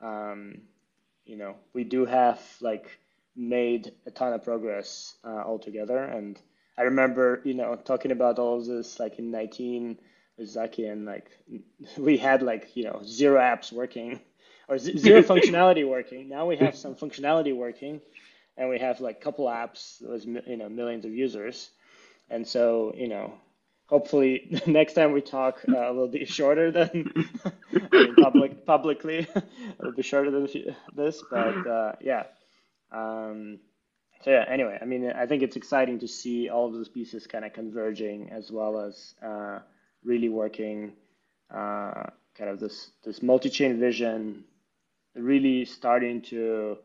um, you know, we do have like made a ton of progress uh, altogether. And I remember, you know, talking about all of this like in 19 Zaki and like we had like you know zero apps working or zero functionality working. Now we have some functionality working, and we have like a couple apps with you know millions of users, and so you know hopefully next time we talk uh, will be shorter than I mean, public publicly it'll be shorter than this, but uh, yeah. Um, so yeah, anyway, I mean, I think it's exciting to see all of those pieces kind of converging as well as uh, really working uh, kind of this this multi-chain vision, really starting to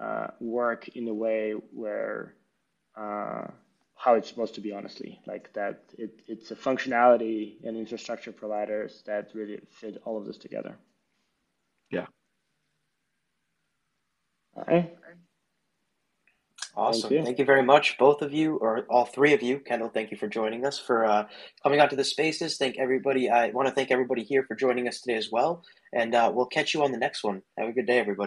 uh, work in a way where uh, how it's supposed to be, honestly, like that it, it's a functionality and infrastructure providers that really fit all of this together. Yeah. All right. Awesome. Thank you. Thank you very much, both of you, or all three of you. Kendall, thank you for joining us for uh, coming out to the spaces. Thank everybody. I want to thank everybody here for joining us today as well. And uh, we'll catch you on the next one. Have a good day, everybody.